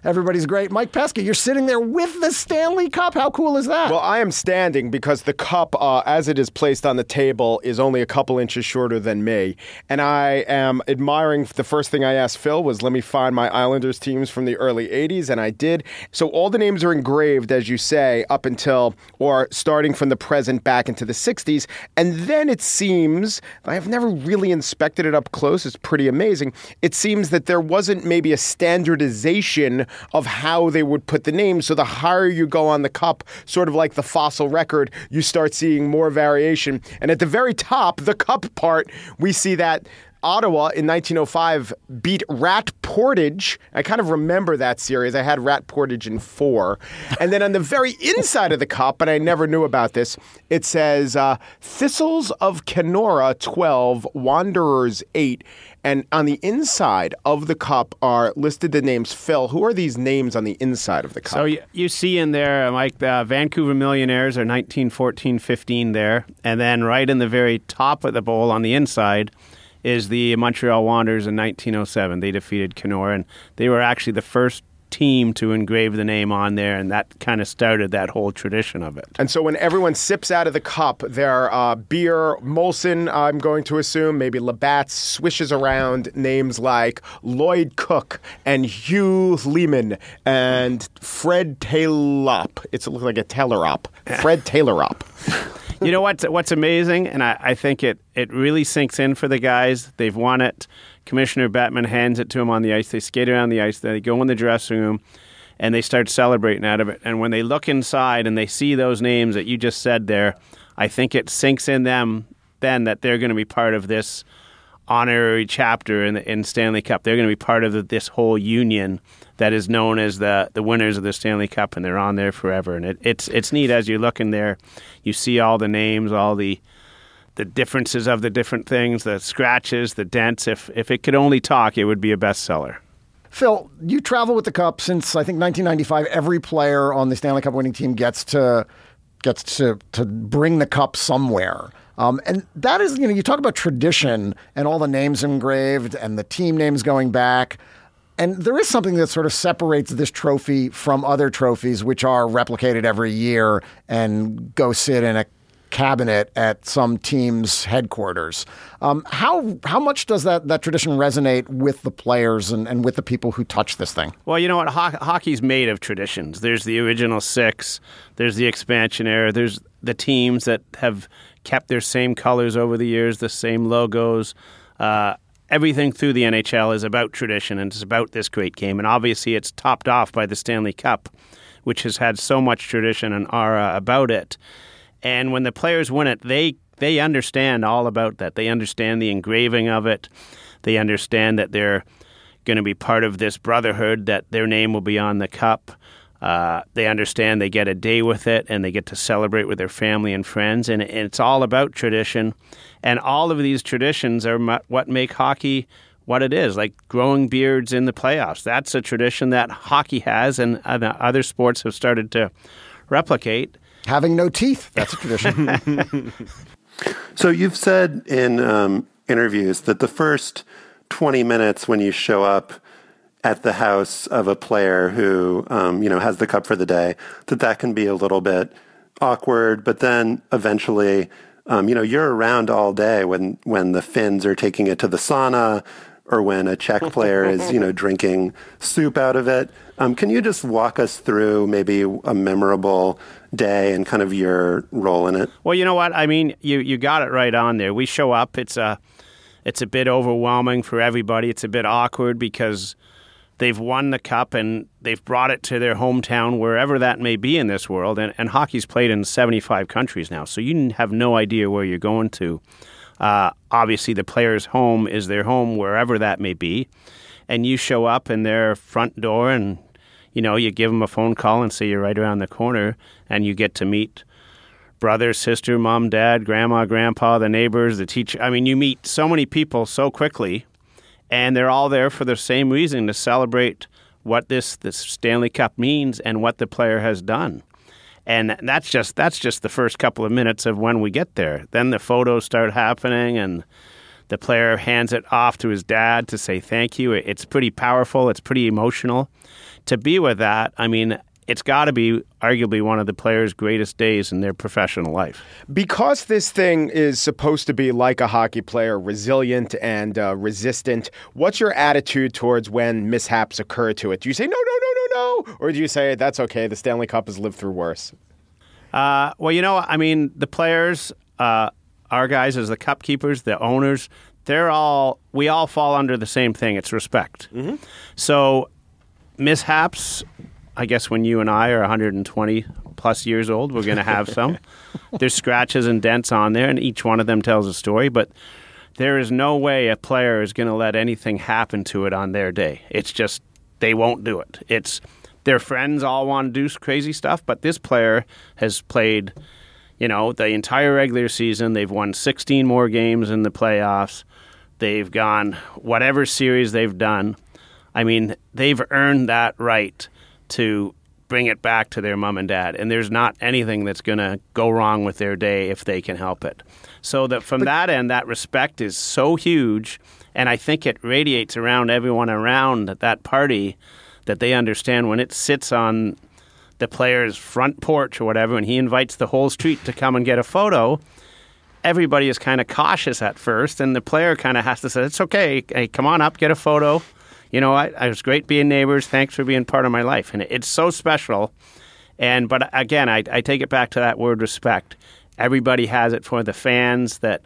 Everybody's great. Mike Pesca, you're sitting there with the Stanley Cup. How cool is that? Well, I am standing because the cup, uh, as it is placed on the table, is only a couple inches shorter than me. And I am admiring the first thing I asked Phil was, let me find my Islanders teams from the early 80s. And I did. So all the names are engraved, as you say, up until or starting from the present back into the 60s. And then it seems, I've never really inspected it up close. It's pretty amazing. It seems that there wasn't maybe a standardization of how they would put the names. So the higher you go on the cup, sort of like the fossil record, you start seeing more variation. And at the very top, the cup part, we see that Ottawa in 1905 beat Rat Portage. I kind of remember that series. I had Rat Portage in four. And then on the very inside of the cup, and I never knew about this, it says uh, Thistles of Kenora 12, Wanderers 8. And on the inside of the cup are listed the names. Phil, who are these names on the inside of the cup? So you, you see in there, Mike, the Vancouver Millionaires are 1914 15 there. And then right in the very top of the bowl on the inside, is the Montreal Wanderers in 1907. They defeated Kenora, and they were actually the first team to engrave the name on there, and that kind of started that whole tradition of it. And so when everyone sips out of the cup, their uh, beer, Molson, I'm going to assume, maybe Labatt's, swishes around names like Lloyd Cook and Hugh Lehman and Fred Taylor. It's looks like a Taylor up. Fred Taylor up. you know what's what's amazing, and I, I think it it really sinks in for the guys. They've won it. Commissioner Bettman hands it to him on the ice. They skate around the ice. They go in the dressing room, and they start celebrating out of it. And when they look inside and they see those names that you just said there, I think it sinks in them then that they're going to be part of this honorary chapter in, in Stanley Cup. They're going to be part of the, this whole union that is known as the the winners of the Stanley Cup, and they're on there forever. And it, it's it's neat as you look in there, you see all the names, all the the differences of the different things, the scratches, the dents. If if it could only talk, it would be a bestseller. Phil, you travel with the cup since I think 1995. Every player on the Stanley Cup winning team gets to gets to to bring the cup somewhere. Um, and that is, you know, you talk about tradition and all the names engraved and the team names going back. And there is something that sort of separates this trophy from other trophies, which are replicated every year and go sit in a cabinet at some team's headquarters. Um, how how much does that, that tradition resonate with the players and, and with the people who touch this thing? Well, you know what? Ho- hockey's made of traditions. There's the original six, there's the expansion era, there's the teams that have kept their same colors over the years, the same logos. Uh, everything through the NHL is about tradition and it's about this great game. And obviously, it's topped off by the Stanley Cup, which has had so much tradition and aura about it. And when the players win it, they they understand all about that. They understand the engraving of it. They understand that they're going to be part of this brotherhood. That their name will be on the cup. Uh, they understand they get a day with it and they get to celebrate with their family and friends. And, and it's all about tradition. And all of these traditions are what make hockey what it is like growing beards in the playoffs. That's a tradition that hockey has and other sports have started to replicate. Having no teeth, that's a tradition. so you've said in um, interviews that the first 20 minutes when you show up at the house of a player who um, you know has the cup for the day that that can be a little bit awkward but then eventually um, you know you're around all day when when the finns are taking it to the sauna or when a czech player is you know drinking soup out of it. Um, can you just walk us through maybe a memorable day and kind of your role in it? Well you know what? I mean you you got it right on there. We show up. It's a it's a bit overwhelming for everybody. It's a bit awkward because they've won the cup and they've brought it to their hometown, wherever that may be in this world. And, and hockey's played in 75 countries now, so you have no idea where you're going to. Uh, obviously, the player's home is their home, wherever that may be. And you show up in their front door and you know, you give them a phone call and say you're right around the corner, and you get to meet brother, sister, mom, dad, grandma, grandpa, the neighbors, the teacher. I mean, you meet so many people so quickly and they're all there for the same reason to celebrate what this this Stanley Cup means and what the player has done. And that's just that's just the first couple of minutes of when we get there. Then the photos start happening and the player hands it off to his dad to say thank you. It's pretty powerful, it's pretty emotional. To be with that, I mean, it's got to be arguably one of the players' greatest days in their professional life. Because this thing is supposed to be like a hockey player, resilient and uh, resistant, what's your attitude towards when mishaps occur to it? Do you say, no, no, no, no, no? Or do you say, that's okay, the Stanley Cup has lived through worse? Uh, well, you know, I mean, the players, uh, our guys as the cup keepers, the owners, they're all, we all fall under the same thing. It's respect. Mm-hmm. So mishaps I guess when you and I are 120 plus years old, we're going to have some. There's scratches and dents on there, and each one of them tells a story. But there is no way a player is going to let anything happen to it on their day. It's just they won't do it. It's their friends all want to do crazy stuff, but this player has played, you know, the entire regular season. They've won 16 more games in the playoffs. They've gone whatever series they've done. I mean, they've earned that right to bring it back to their mom and dad and there's not anything that's going to go wrong with their day if they can help it so that from but, that end that respect is so huge and i think it radiates around everyone around that party that they understand when it sits on the player's front porch or whatever, and he invites the whole street to come and get a photo. Everybody is kind of cautious at first, and the player kind of has to say, "It's okay. Hey, come on up, get a photo." You know, I, I was great being neighbors. Thanks for being part of my life, and it's so special. And but again, I, I take it back to that word respect. Everybody has it for the fans that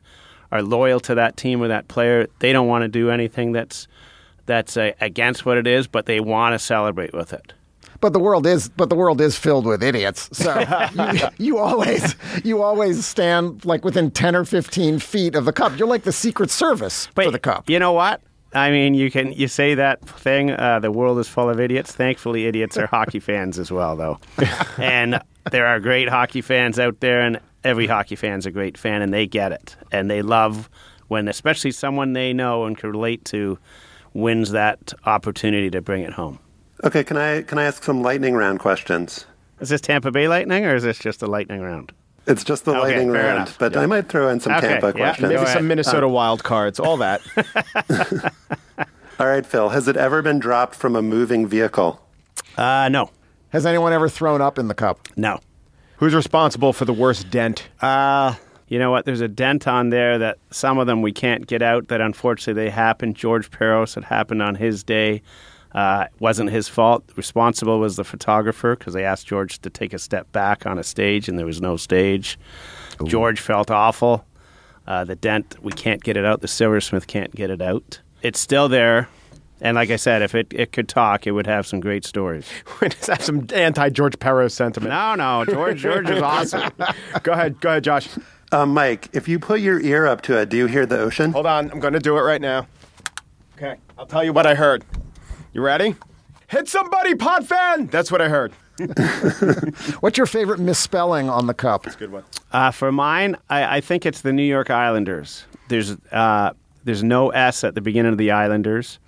are loyal to that team or that player. They don't want to do anything that's that's uh, against what it is, but they want to celebrate with it. But the world is, but the world is filled with idiots. So you, you always, you always stand like within ten or fifteen feet of the cup. You're like the Secret Service for the cup. You know what? I mean, you can you say that thing. Uh, the world is full of idiots. Thankfully, idiots are hockey fans as well, though. and there are great hockey fans out there, and every hockey fan's a great fan, and they get it, and they love when, especially someone they know and can relate to, wins that opportunity to bring it home. Okay, can I can I ask some lightning round questions? Is this Tampa Bay Lightning, or is this just a lightning round? It's just the Okay, lightning round, enough. but I might throw in some Okay, Tampa yeah, questions. go Maybe some Minnesota Uh, wild cards, all that. all right, Phil. Has it ever been dropped from a moving vehicle? Uh, no. Has anyone ever thrown up in the cup? No. Who's responsible for the worst dent? Uh, you know what? There's a dent on there that some of them we can't get out. That unfortunately they happened. George Parros, it happened on his day. Uh, wasn't his fault. Responsible was the photographer because they asked George to take a step back on a stage, and there was no stage. George felt awful. Uh, the dent, we can't get it out. The silversmith can't get it out. It's still there. And like I said, if it, it could talk, it would have some great stories. Let's have some anti George Parros sentiment. No, no, George George is awesome. go ahead, go ahead, Josh. Um, Mike, if you put your ear up to it, do you hear the ocean? Hold on, I'm going to do it right now. Okay, I'll tell you what I heard. You ready? Hit somebody, pot fan. That's what I heard. What's your favorite misspelling on the cup? That's a good one. Uh, for mine, I, I think it's the New York Islanders. There's uh, there's no S at the beginning of the Islanders,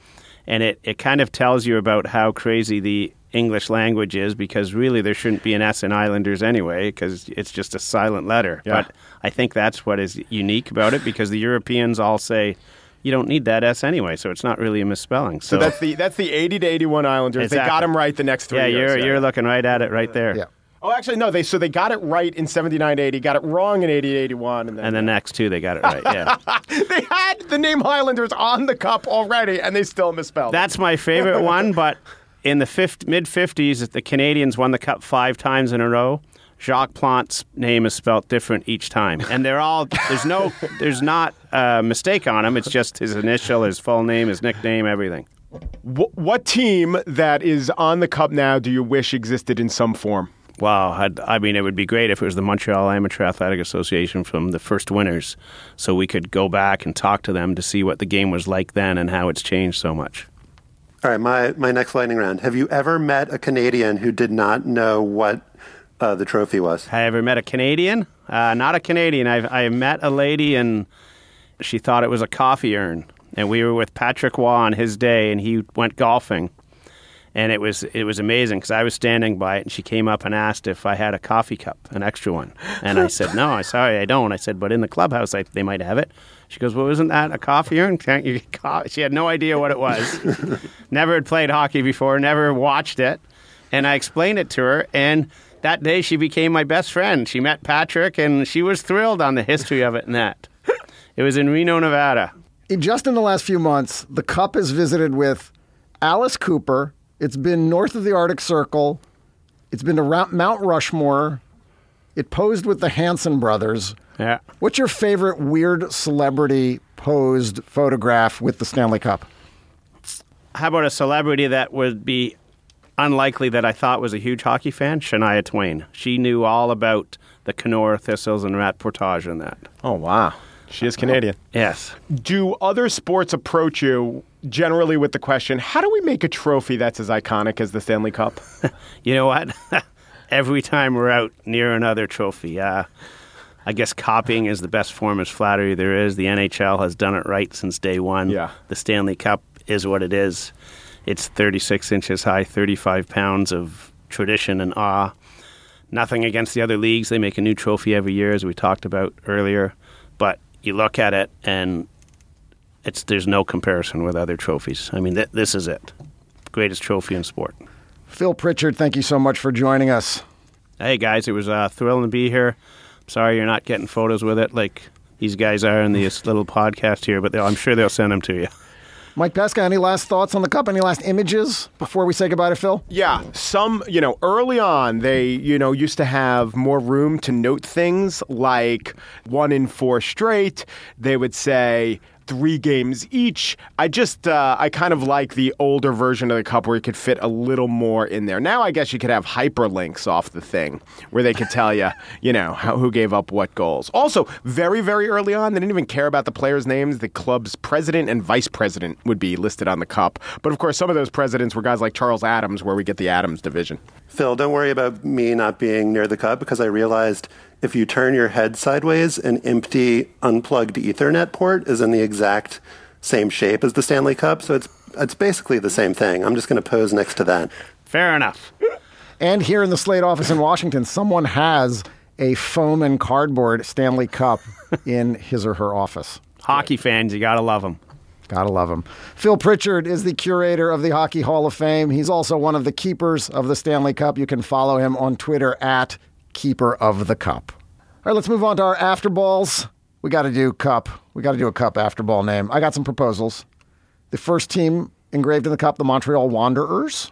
and it, it kind of tells you about how crazy the English language is because really there shouldn't be an S in Islanders anyway because it's just a silent letter. Yeah. But I think that's what is unique about it because the Europeans all say you don't need that S anyway, so it's not really a misspelling. So, that's the that's the 80 to 81 Islanders. They got them right the next three yeah, years. you're you're looking right at it right there. Yeah. Oh, actually, no. They so they got it right in 79 80, got it wrong in 80 81, and then And the next two, they got it right. Yeah. they had the name Highlanders on the cup already, and they still misspelled. it. That's my favorite one, but in the mid 50s, the Canadiens won the cup five times in a row. Jacques Plante's name is spelt different each time, and they're all there's no there's not a mistake on him. It's just his initial, his full name, his nickname, everything. Wh- what team that is on the cup now do you wish existed in some form? Wow, I'd, I mean, it would be great if it was the Montreal Amateur Athletic Association from the first winners, so we could go back and talk to them to see what the game was like then and how it's changed so much. All right, my, my next lightning round. Have you ever met a Canadian who did not know what uh, the trophy was? Have I ever met a Canadian? Uh, not a Canadian. I've I met a lady and she thought it was a coffee urn, and we were with Patrick Roy on his day, and he went golfing, and it was it was amazing because I was standing by it, and she came up and asked if I had a coffee cup, an extra one, and I said no, I sorry I don't. I said, but in the clubhouse, I, they might have it. She goes, well, isn't that a coffee urn? Can't you get co-? She had no idea what it was. never had played hockey before, never watched it, and I explained it to her, and that day she became my best friend. She met Patrick, and she was thrilled on the history of it and that. It was in Reno, Nevada. Just in the last few months, the cup has visited with Alice Cooper. It's been north of the Arctic Circle. It's been to Mount Rushmore. It posed with the Hanson brothers. Yeah. What's your favorite weird celebrity posed photograph with the Stanley Cup? How about a celebrity that would be unlikely that I thought was a huge hockey fan? Shania Twain. She knew all about the Kenora Thistles and Rat Portage and that. Oh wow, she is uh, Canadian. Yes. Do other sports approach you generally with the question, "How do we make a trophy that's as iconic as the Stanley Cup?" You know what? Every time we're out near another trophy, uh, I guess copying is the best form of flattery there is. The NHL has done it right since day one. Yeah. The Stanley Cup is what it is. It's 36 inches high, 35 pounds of tradition and awe. Nothing against the other leagues. They make a new trophy every year, as we talked about earlier. But you look at it, and it's there's no comparison with other trophies. I mean, th- this is it. greatest trophy in sport. Phil Pritchard, thank you so much for joining us. Hey guys, it was uh, thrilling to be here. Sorry you're not getting photos with it like these guys are in this little podcast here, but I'm sure they'll send them to you. Mike Pesca, any last thoughts on the cup? Any last images before we say goodbye to Phil? Yeah, some, you know, early on, they, you know, used to have more room to note things like one in four straight. They would say, three games each. I just, uh, I kind of like the older version of the cup where you could fit a little more in there. Now I guess you could have hyperlinks off the thing where they could tell you, you know, how, who gave up what goals. Also, very, very early on, they didn't even care about the players' names. The club's president and vice president would be listed on the cup. But of course, some of those presidents were guys like Charles Adams, where we get the Adams division. Phil, don't worry about me not being near the cup because I realized if you turn your head sideways, an empty unplugged Ethernet port is in the exact same shape as the Stanley Cup. So it's it's basically the same thing. I'm just going to pose next to that. Fair enough. And here in the Slate office in Washington, someone has a foam and cardboard Stanley Cup in his or her office. Hockey fans, you got to love them. Gotta love him. Phil Pritchard is the curator of the Hockey Hall of Fame. He's also one of the keepers of the Stanley Cup. You can follow him on Twitter at Keeper of the Cup. All right, let's move on to our after balls. We got to do cup. We got to do a cup after ball name. I got some proposals. The first team engraved in the cup, the Montreal Wanderers.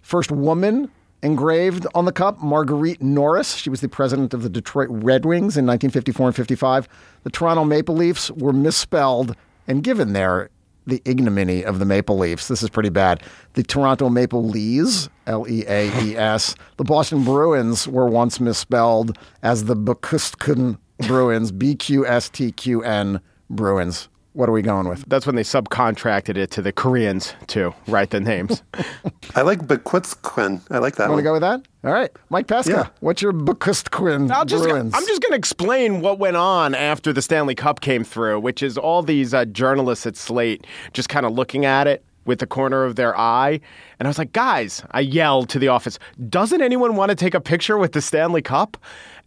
First woman engraved on the cup, Marguerite Norris. She was the president of the Detroit Red Wings in 1954 and 55. The Toronto Maple Leafs were misspelled and given there the ignominy of the Maple Leafs. This is pretty bad. The Toronto Maple Lees, L E A E S. The Boston Bruins were once misspelled as the Bukustkun Bruins, B Q S T Q N Bruins. What are we going with? That's when they subcontracted it to the Koreans to write the names. I like Bukustkun. I like that one. Want to go with that? All right. Mike Pesca, Yeah. what's your Bukustkun I'll just, Bruins? I'm just going to explain what went on after the Stanley Cup came through, which is all these uh, journalists at Slate just kind of looking at it with the corner of their eye. And I was like, guys, I yelled to the office, doesn't anyone want to take a picture with the Stanley Cup?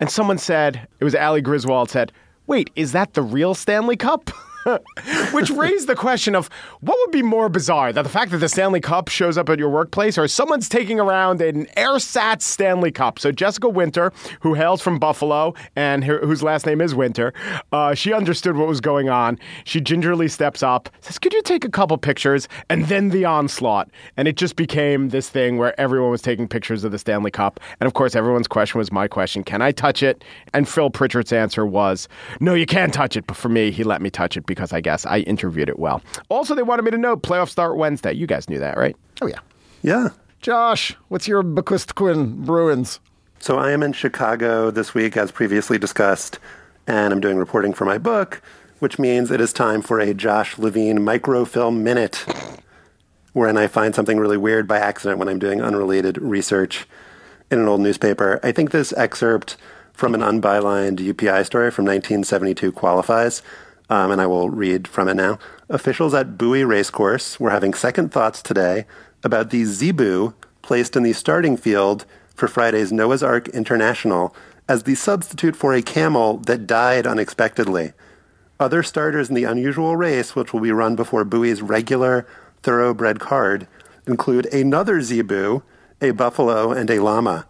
And someone said, it was Ali Griswold said, wait, is that the real Stanley Cup? Which raised the question of what would be more bizarre, that the fact that the Stanley Cup shows up at your workplace, or someone's taking around an AirSats Stanley Cup. So Jessica Winter, who hails from Buffalo and her, whose last name is Winter, uh, she understood what was going on. She gingerly steps up, says, "Could you take a couple pictures?" And then the onslaught, and it just became this thing where everyone was taking pictures of the Stanley Cup, and of course everyone's question was my question: Can I touch it? And Phil Pritchard's answer was, "No, you can't touch it." But for me, he let me touch it because I guess I interviewed it well. Also, they wanted me to know playoffs start Wednesday. You guys knew that, right? oh, yeah. Yeah. Josh, what's your Bukustkun Bruins? So I am in Chicago this week, as previously discussed, and I'm doing reporting for my book, which means it is time for a Josh Levin microfilm minute, wherein I find something really weird by accident when I'm doing unrelated research in an old newspaper. I think this excerpt from an unbylined UPI story from 1972 qualifies, um, and I will read from it now. Officials at Bowie Racecourse were having second thoughts today about the zebu placed in the starting field for Friday's Noah's Ark International as the substitute for a camel that died unexpectedly. Other starters in the unusual race, which will be run before Bowie's regular thoroughbred card, include another zebu, a buffalo, and a llama.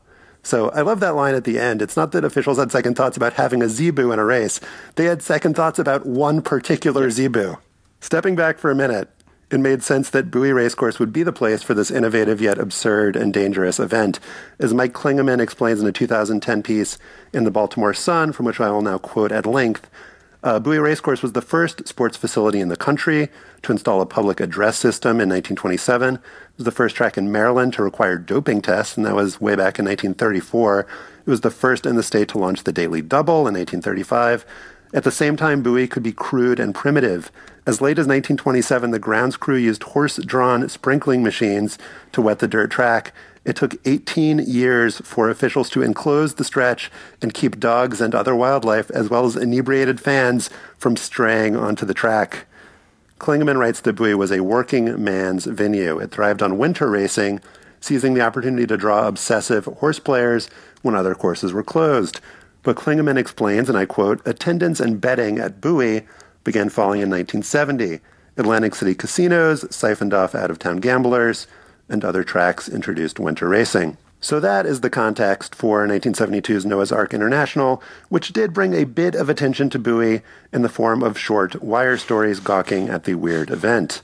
So I love that line at the end. It's not that officials had second thoughts about having a zebu in a race. They had second thoughts about one particular zebu. Stepping back for a minute, it made sense that Bowie Racecourse would be the place for this innovative yet absurd and dangerous event. As Mike Klingaman explains in a 2010 piece in the Baltimore Sun, from which I will now quote at length, uh, Bowie Racecourse was the first sports facility in the country to install a public address system in 1927. It was the first track in Maryland to require doping tests, and that was way back in 1934. It was the first in the state to launch the Daily Double in 1835. At the same time, Bowie could be crude and primitive. As late as 1927, the grounds crew used horse-drawn sprinkling machines to wet the dirt track. It took 18 years for officials to enclose the stretch and keep dogs and other wildlife, as well as inebriated fans, from straying onto the track. Klingaman writes that Bowie was a working man's venue. It thrived on winter racing, seizing the opportunity to draw obsessive horse players when other courses were closed. But Klingaman explains, and I quote, attendance and betting at Bowie began falling in 1970. Atlantic City casinos siphoned off out of town gamblers. And other tracks introduced winter racing. So that is the context for 1972's Noah's Ark International, which did bring a bit of attention to Bowie in the form of short wire stories gawking at the weird event.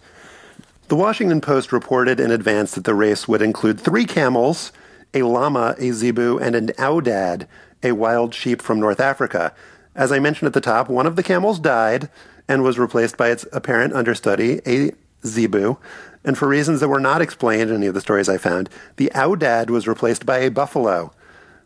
The Washington Post reported in advance that the race would include three camels, a llama, a zebu, and an aoudad, a wild sheep from North Africa. As I mentioned at the top, one of the camels died and was replaced by its apparent understudy, a zebu. And for reasons that were not explained in any of the stories I found, the aoudad was replaced by a buffalo.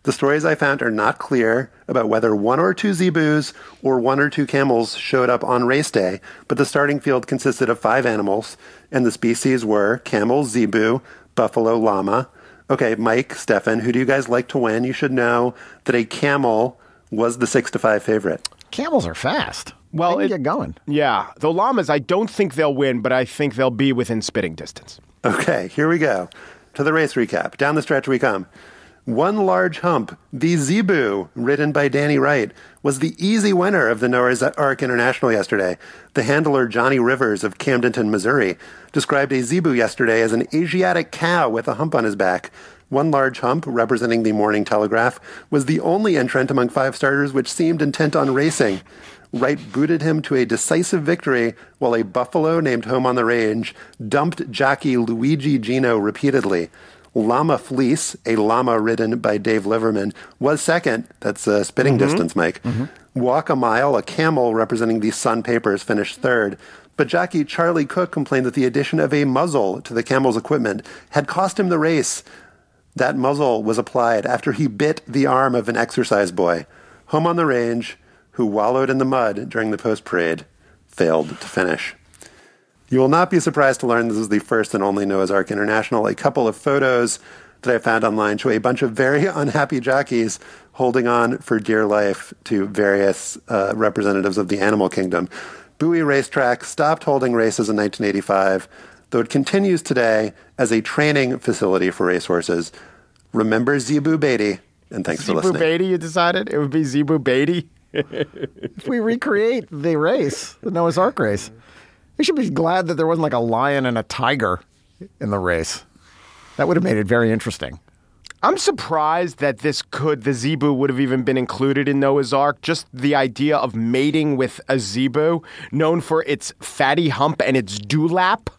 The stories I found are not clear about whether one or two zebus or one or two camels showed up on race day, but the starting field consisted of five animals, and the species were camel, zebu, buffalo, llama. Okay, Mike, Stefan, who do you guys like to win? You should know that a camel was the six to five favorite. Camels are fast. Well, They it, get going. Yeah, the llamas. I don't think they'll win, but I think they'll be within spitting distance. Okay, here we go. To the race recap. Down the stretch we come. One large hump, the Zebu, ridden by Danny Wright, was the easy winner of the Noah's Ark International yesterday. The handler Johnny Rivers of Camdenton, Missouri, described a Zebu yesterday as an Asiatic cow with a hump on his back. One large hump, representing the Morning Telegraph, was the only entrant among five starters which seemed intent on racing. Wright booted him to a decisive victory while a buffalo named Home on the Range dumped jockey Luigi Gino repeatedly. Llama Fleece, a llama ridden by Dave Liverman, was second. That's uh, spitting distance, Mike. Walk a Mile, a camel representing the Sun Papers, finished third. But jockey Charlie Cook complained that the addition of a muzzle to the camel's equipment had cost him the race. That muzzle was applied after he bit the arm of an exercise boy. Home on the Range, who wallowed in the mud during the post parade, failed to finish. You will not be surprised to learn this is the first and only Noah's Ark International. A couple of photos that I found online show a bunch of very unhappy jockeys holding on for dear life to various uh, representatives of the animal kingdom. Bowie Racetrack stopped holding races in 1985, though it continues today as a training facility for racehorses. Remember Zebu Beatty, and thanks for listening. Zebu. Beatty, you decided it would be Zebu Beatty. If we recreate the race, the Noah's Ark race, we should be glad that there wasn't like a lion and a tiger in the race. That would have made it very interesting. I'm surprised that this could, the zebu would have even been included in Noah's Ark. Just the idea of mating with a zebu, known for its fatty hump and its dewlap.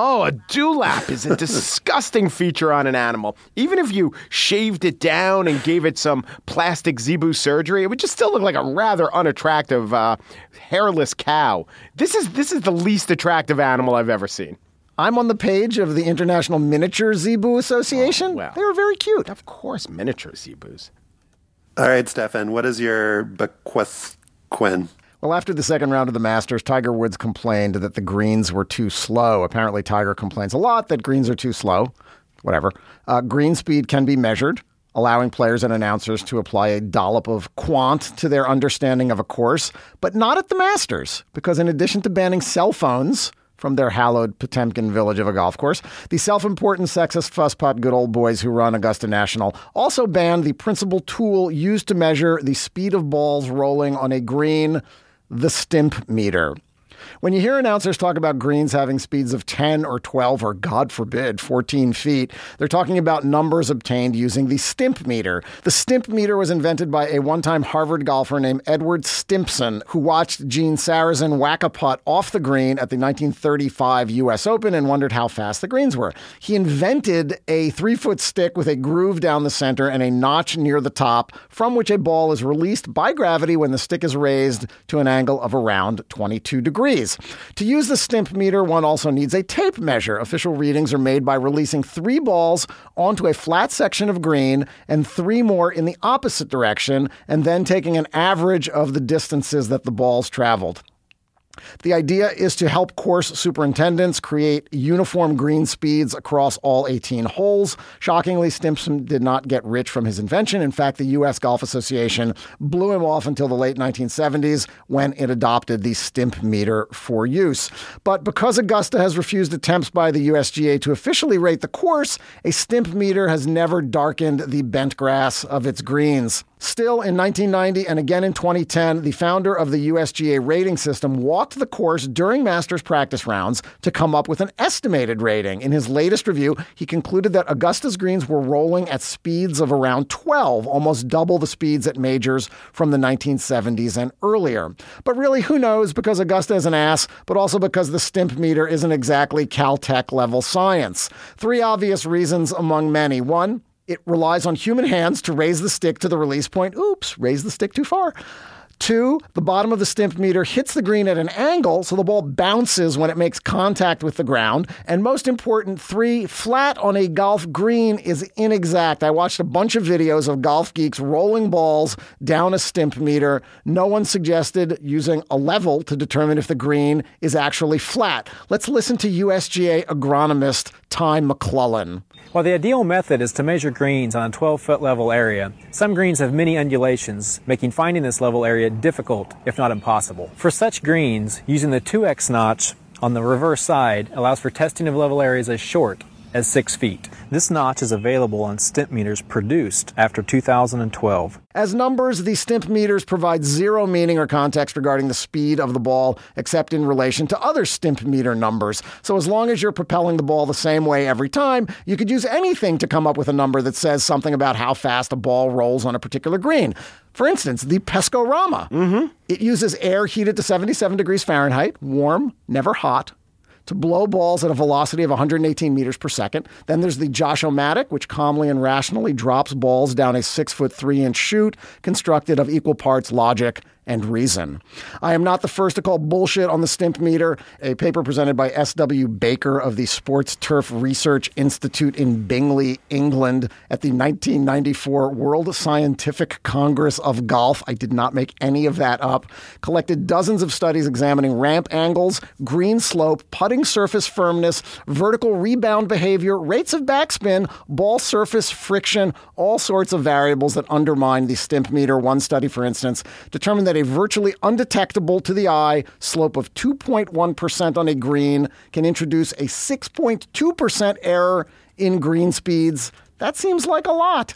Oh, a dewlap is a disgusting feature on an animal. Even if you shaved it down and gave it some plastic zebu surgery, it would just still look like a rather unattractive, uh, hairless cow. This is this is the least attractive animal I've ever seen. I'm on the page of the International Miniature Zebu Association. well. They're very cute. Of course, miniature zebus. All right, Stefan, what is your Bukustkun? Well, after the second round of the Masters, Tiger Woods complained that the greens were too slow. Apparently, Tiger complains a lot that greens are too slow. Whatever. Uh, green speed can be measured, allowing players and announcers to apply a dollop of quant to their understanding of a course, but not at the Masters, because in addition to banning cell phones, from their hallowed Potemkin village of a golf course. The self important sexist fusspot good old boys who run Augusta National also banned the principal tool used to measure the speed of balls rolling on a green, the stimp meter. When you hear announcers talk about greens having speeds of 10 or 12 or, God forbid, 14 feet, they're talking about numbers obtained using the stimp meter. The stimp meter was invented by a one time Harvard golfer named Edward Stimpson, who watched Gene Sarazen whack a putt off the green at the 1935 U.S. Open and wondered how fast the greens were. He invented a three foot stick with a groove down the center and a notch near the top, from which a ball is released by gravity when the stick is raised to an angle of around 22 degrees. To use the stimp meter, one also needs a tape measure. Official readings are made by releasing three balls onto a flat section of green and three more in the opposite direction, and then taking an average of the distances that the balls traveled. The idea is to help course superintendents create uniform green speeds across all 18 holes. Shockingly, Stimpson did not get rich from his invention. In fact, the U.S. Golf Association blew him off until the late 1970s when it adopted the stimp meter for use. But because Augusta has refused attempts by the USGA to officially rate the course, a stimp meter has never darkened the bent grass of its greens. Still, in 1990 and again in 2010, the founder of the USGA rating system walked the course during Masters practice rounds to come up with an estimated rating. In his latest review, he concluded that Augusta's greens were rolling at speeds of around 12, almost double the speeds at majors from the 1970s and earlier. But really, who knows? Because Augusta is an ass, but also because the stimp meter isn't exactly Caltech level science. Three obvious reasons among many. One, it relies on human hands to raise the stick to the release point. Oops, raise the stick too far. Two, the bottom of the stimp meter hits the green at an angle, so the ball bounces when it makes contact with the ground. And most important, three, flat on a golf green is inexact. I watched a bunch of videos of golf geeks rolling balls down a stimp meter. No one suggested using a level to determine if the green is actually flat. Let's listen to USGA agronomist Ty McClellan. While the ideal method is to measure greens on a 12 foot level area, some greens have many undulations, making finding this level area difficult, if not impossible. For such greens, using the 2x notch on the reverse side allows for testing of level areas as short as 6 feet. This notch is available on stimp meters produced after 2012. As numbers, the stimp meters provide zero meaning or context regarding the speed of the ball, except in relation to other stimp meter numbers. So, as long as you're propelling the ball the same way every time, you could use anything to come up with a number that says something about how fast a ball rolls on a particular green. For instance, the Pescorama. Mm-hmm. It uses air heated to 77 degrees Fahrenheit, warm, never hot, to blow balls at a velocity of 118 meters per second. Then there's the Josh-O-Matic, which calmly and rationally drops balls down a six foot three inch chute constructed of equal parts logic and reason. I am not the first to call bullshit on the stimp meter. A paper presented by S.W. Baker of the Sports Turf Research Institute in Bingley, England at the 1994 World Scientific Congress of Golf. I did not make any of that up. Collected dozens of studies examining ramp angles, green slope, putting surface firmness, vertical rebound behavior, rates of backspin, ball surface friction, all sorts of variables that undermine the stimp meter. One study, for instance, determined that a virtually undetectable to the eye slope of 2.1% on a green can introduce a 6.2% error in green speeds. That seems like a lot.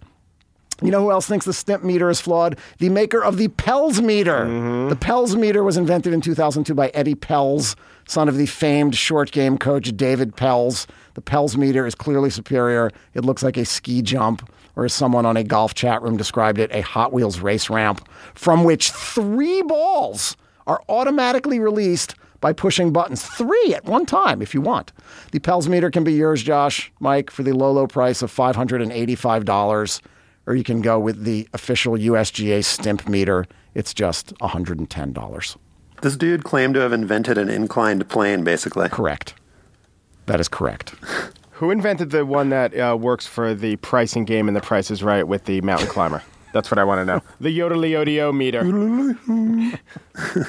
You know who else thinks the stimp meter is flawed? The maker of the Pelz meter. Mm-hmm. The Pelz meter was invented in 2002 by Eddie Pelz, son of the famed short game coach David Pelz. The Pelz meter is clearly superior. It looks like a ski jump, or as someone on a golf chat room described it, a Hot Wheels race ramp, from which three balls are automatically released by pushing buttons. Three at one time, if you want. The Pelz meter can be yours, Josh, Mike, for the low, low price of $585 or you can go with the official USGA stimp meter. It's just $110. This dude claimed to have invented an inclined plane, basically. Correct. That is correct. Who invented the one that uh, works for the pricing game and the price is right with the mountain climber? That's what I want to know. The Yodeliodio meter.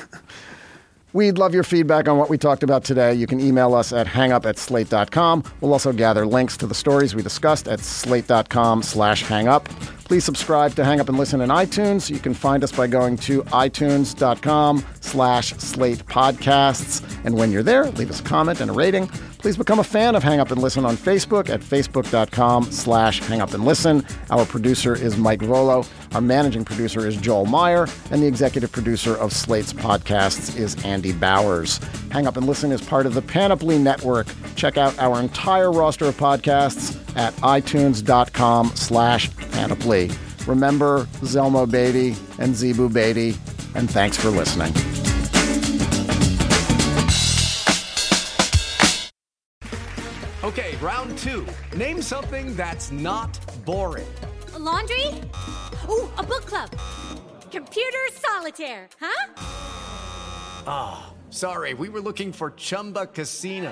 We'd love your feedback on what we talked about today. You can email us at hangup at slate.com. We'll also gather links to the stories we discussed at slate.com slash hangup. Please subscribe to Hang Up and Listen in iTunes. You can find us by going to itunes.com slash slate podcasts. And when you're there, leave us a comment and a rating. Please become a fan of Hang Up and Listen on Facebook at facebook.com slash hang up and listen. Our producer is Mike Vuolo. Our managing producer is Joel Meyer. And the executive producer of Slate's podcasts is Andy Bowers. Hang Up and Listen is part of the Panoply Network. Check out our entire roster of podcasts at itunes.com slash panoply. Remember Zelmo Beaty and Zebu Beatty, and thanks for listening. Okay, round two. Name something that's not boring. A laundry? Ooh, a book club. Computer solitaire, huh? Ah, sorry, we were looking for Chumba Casino.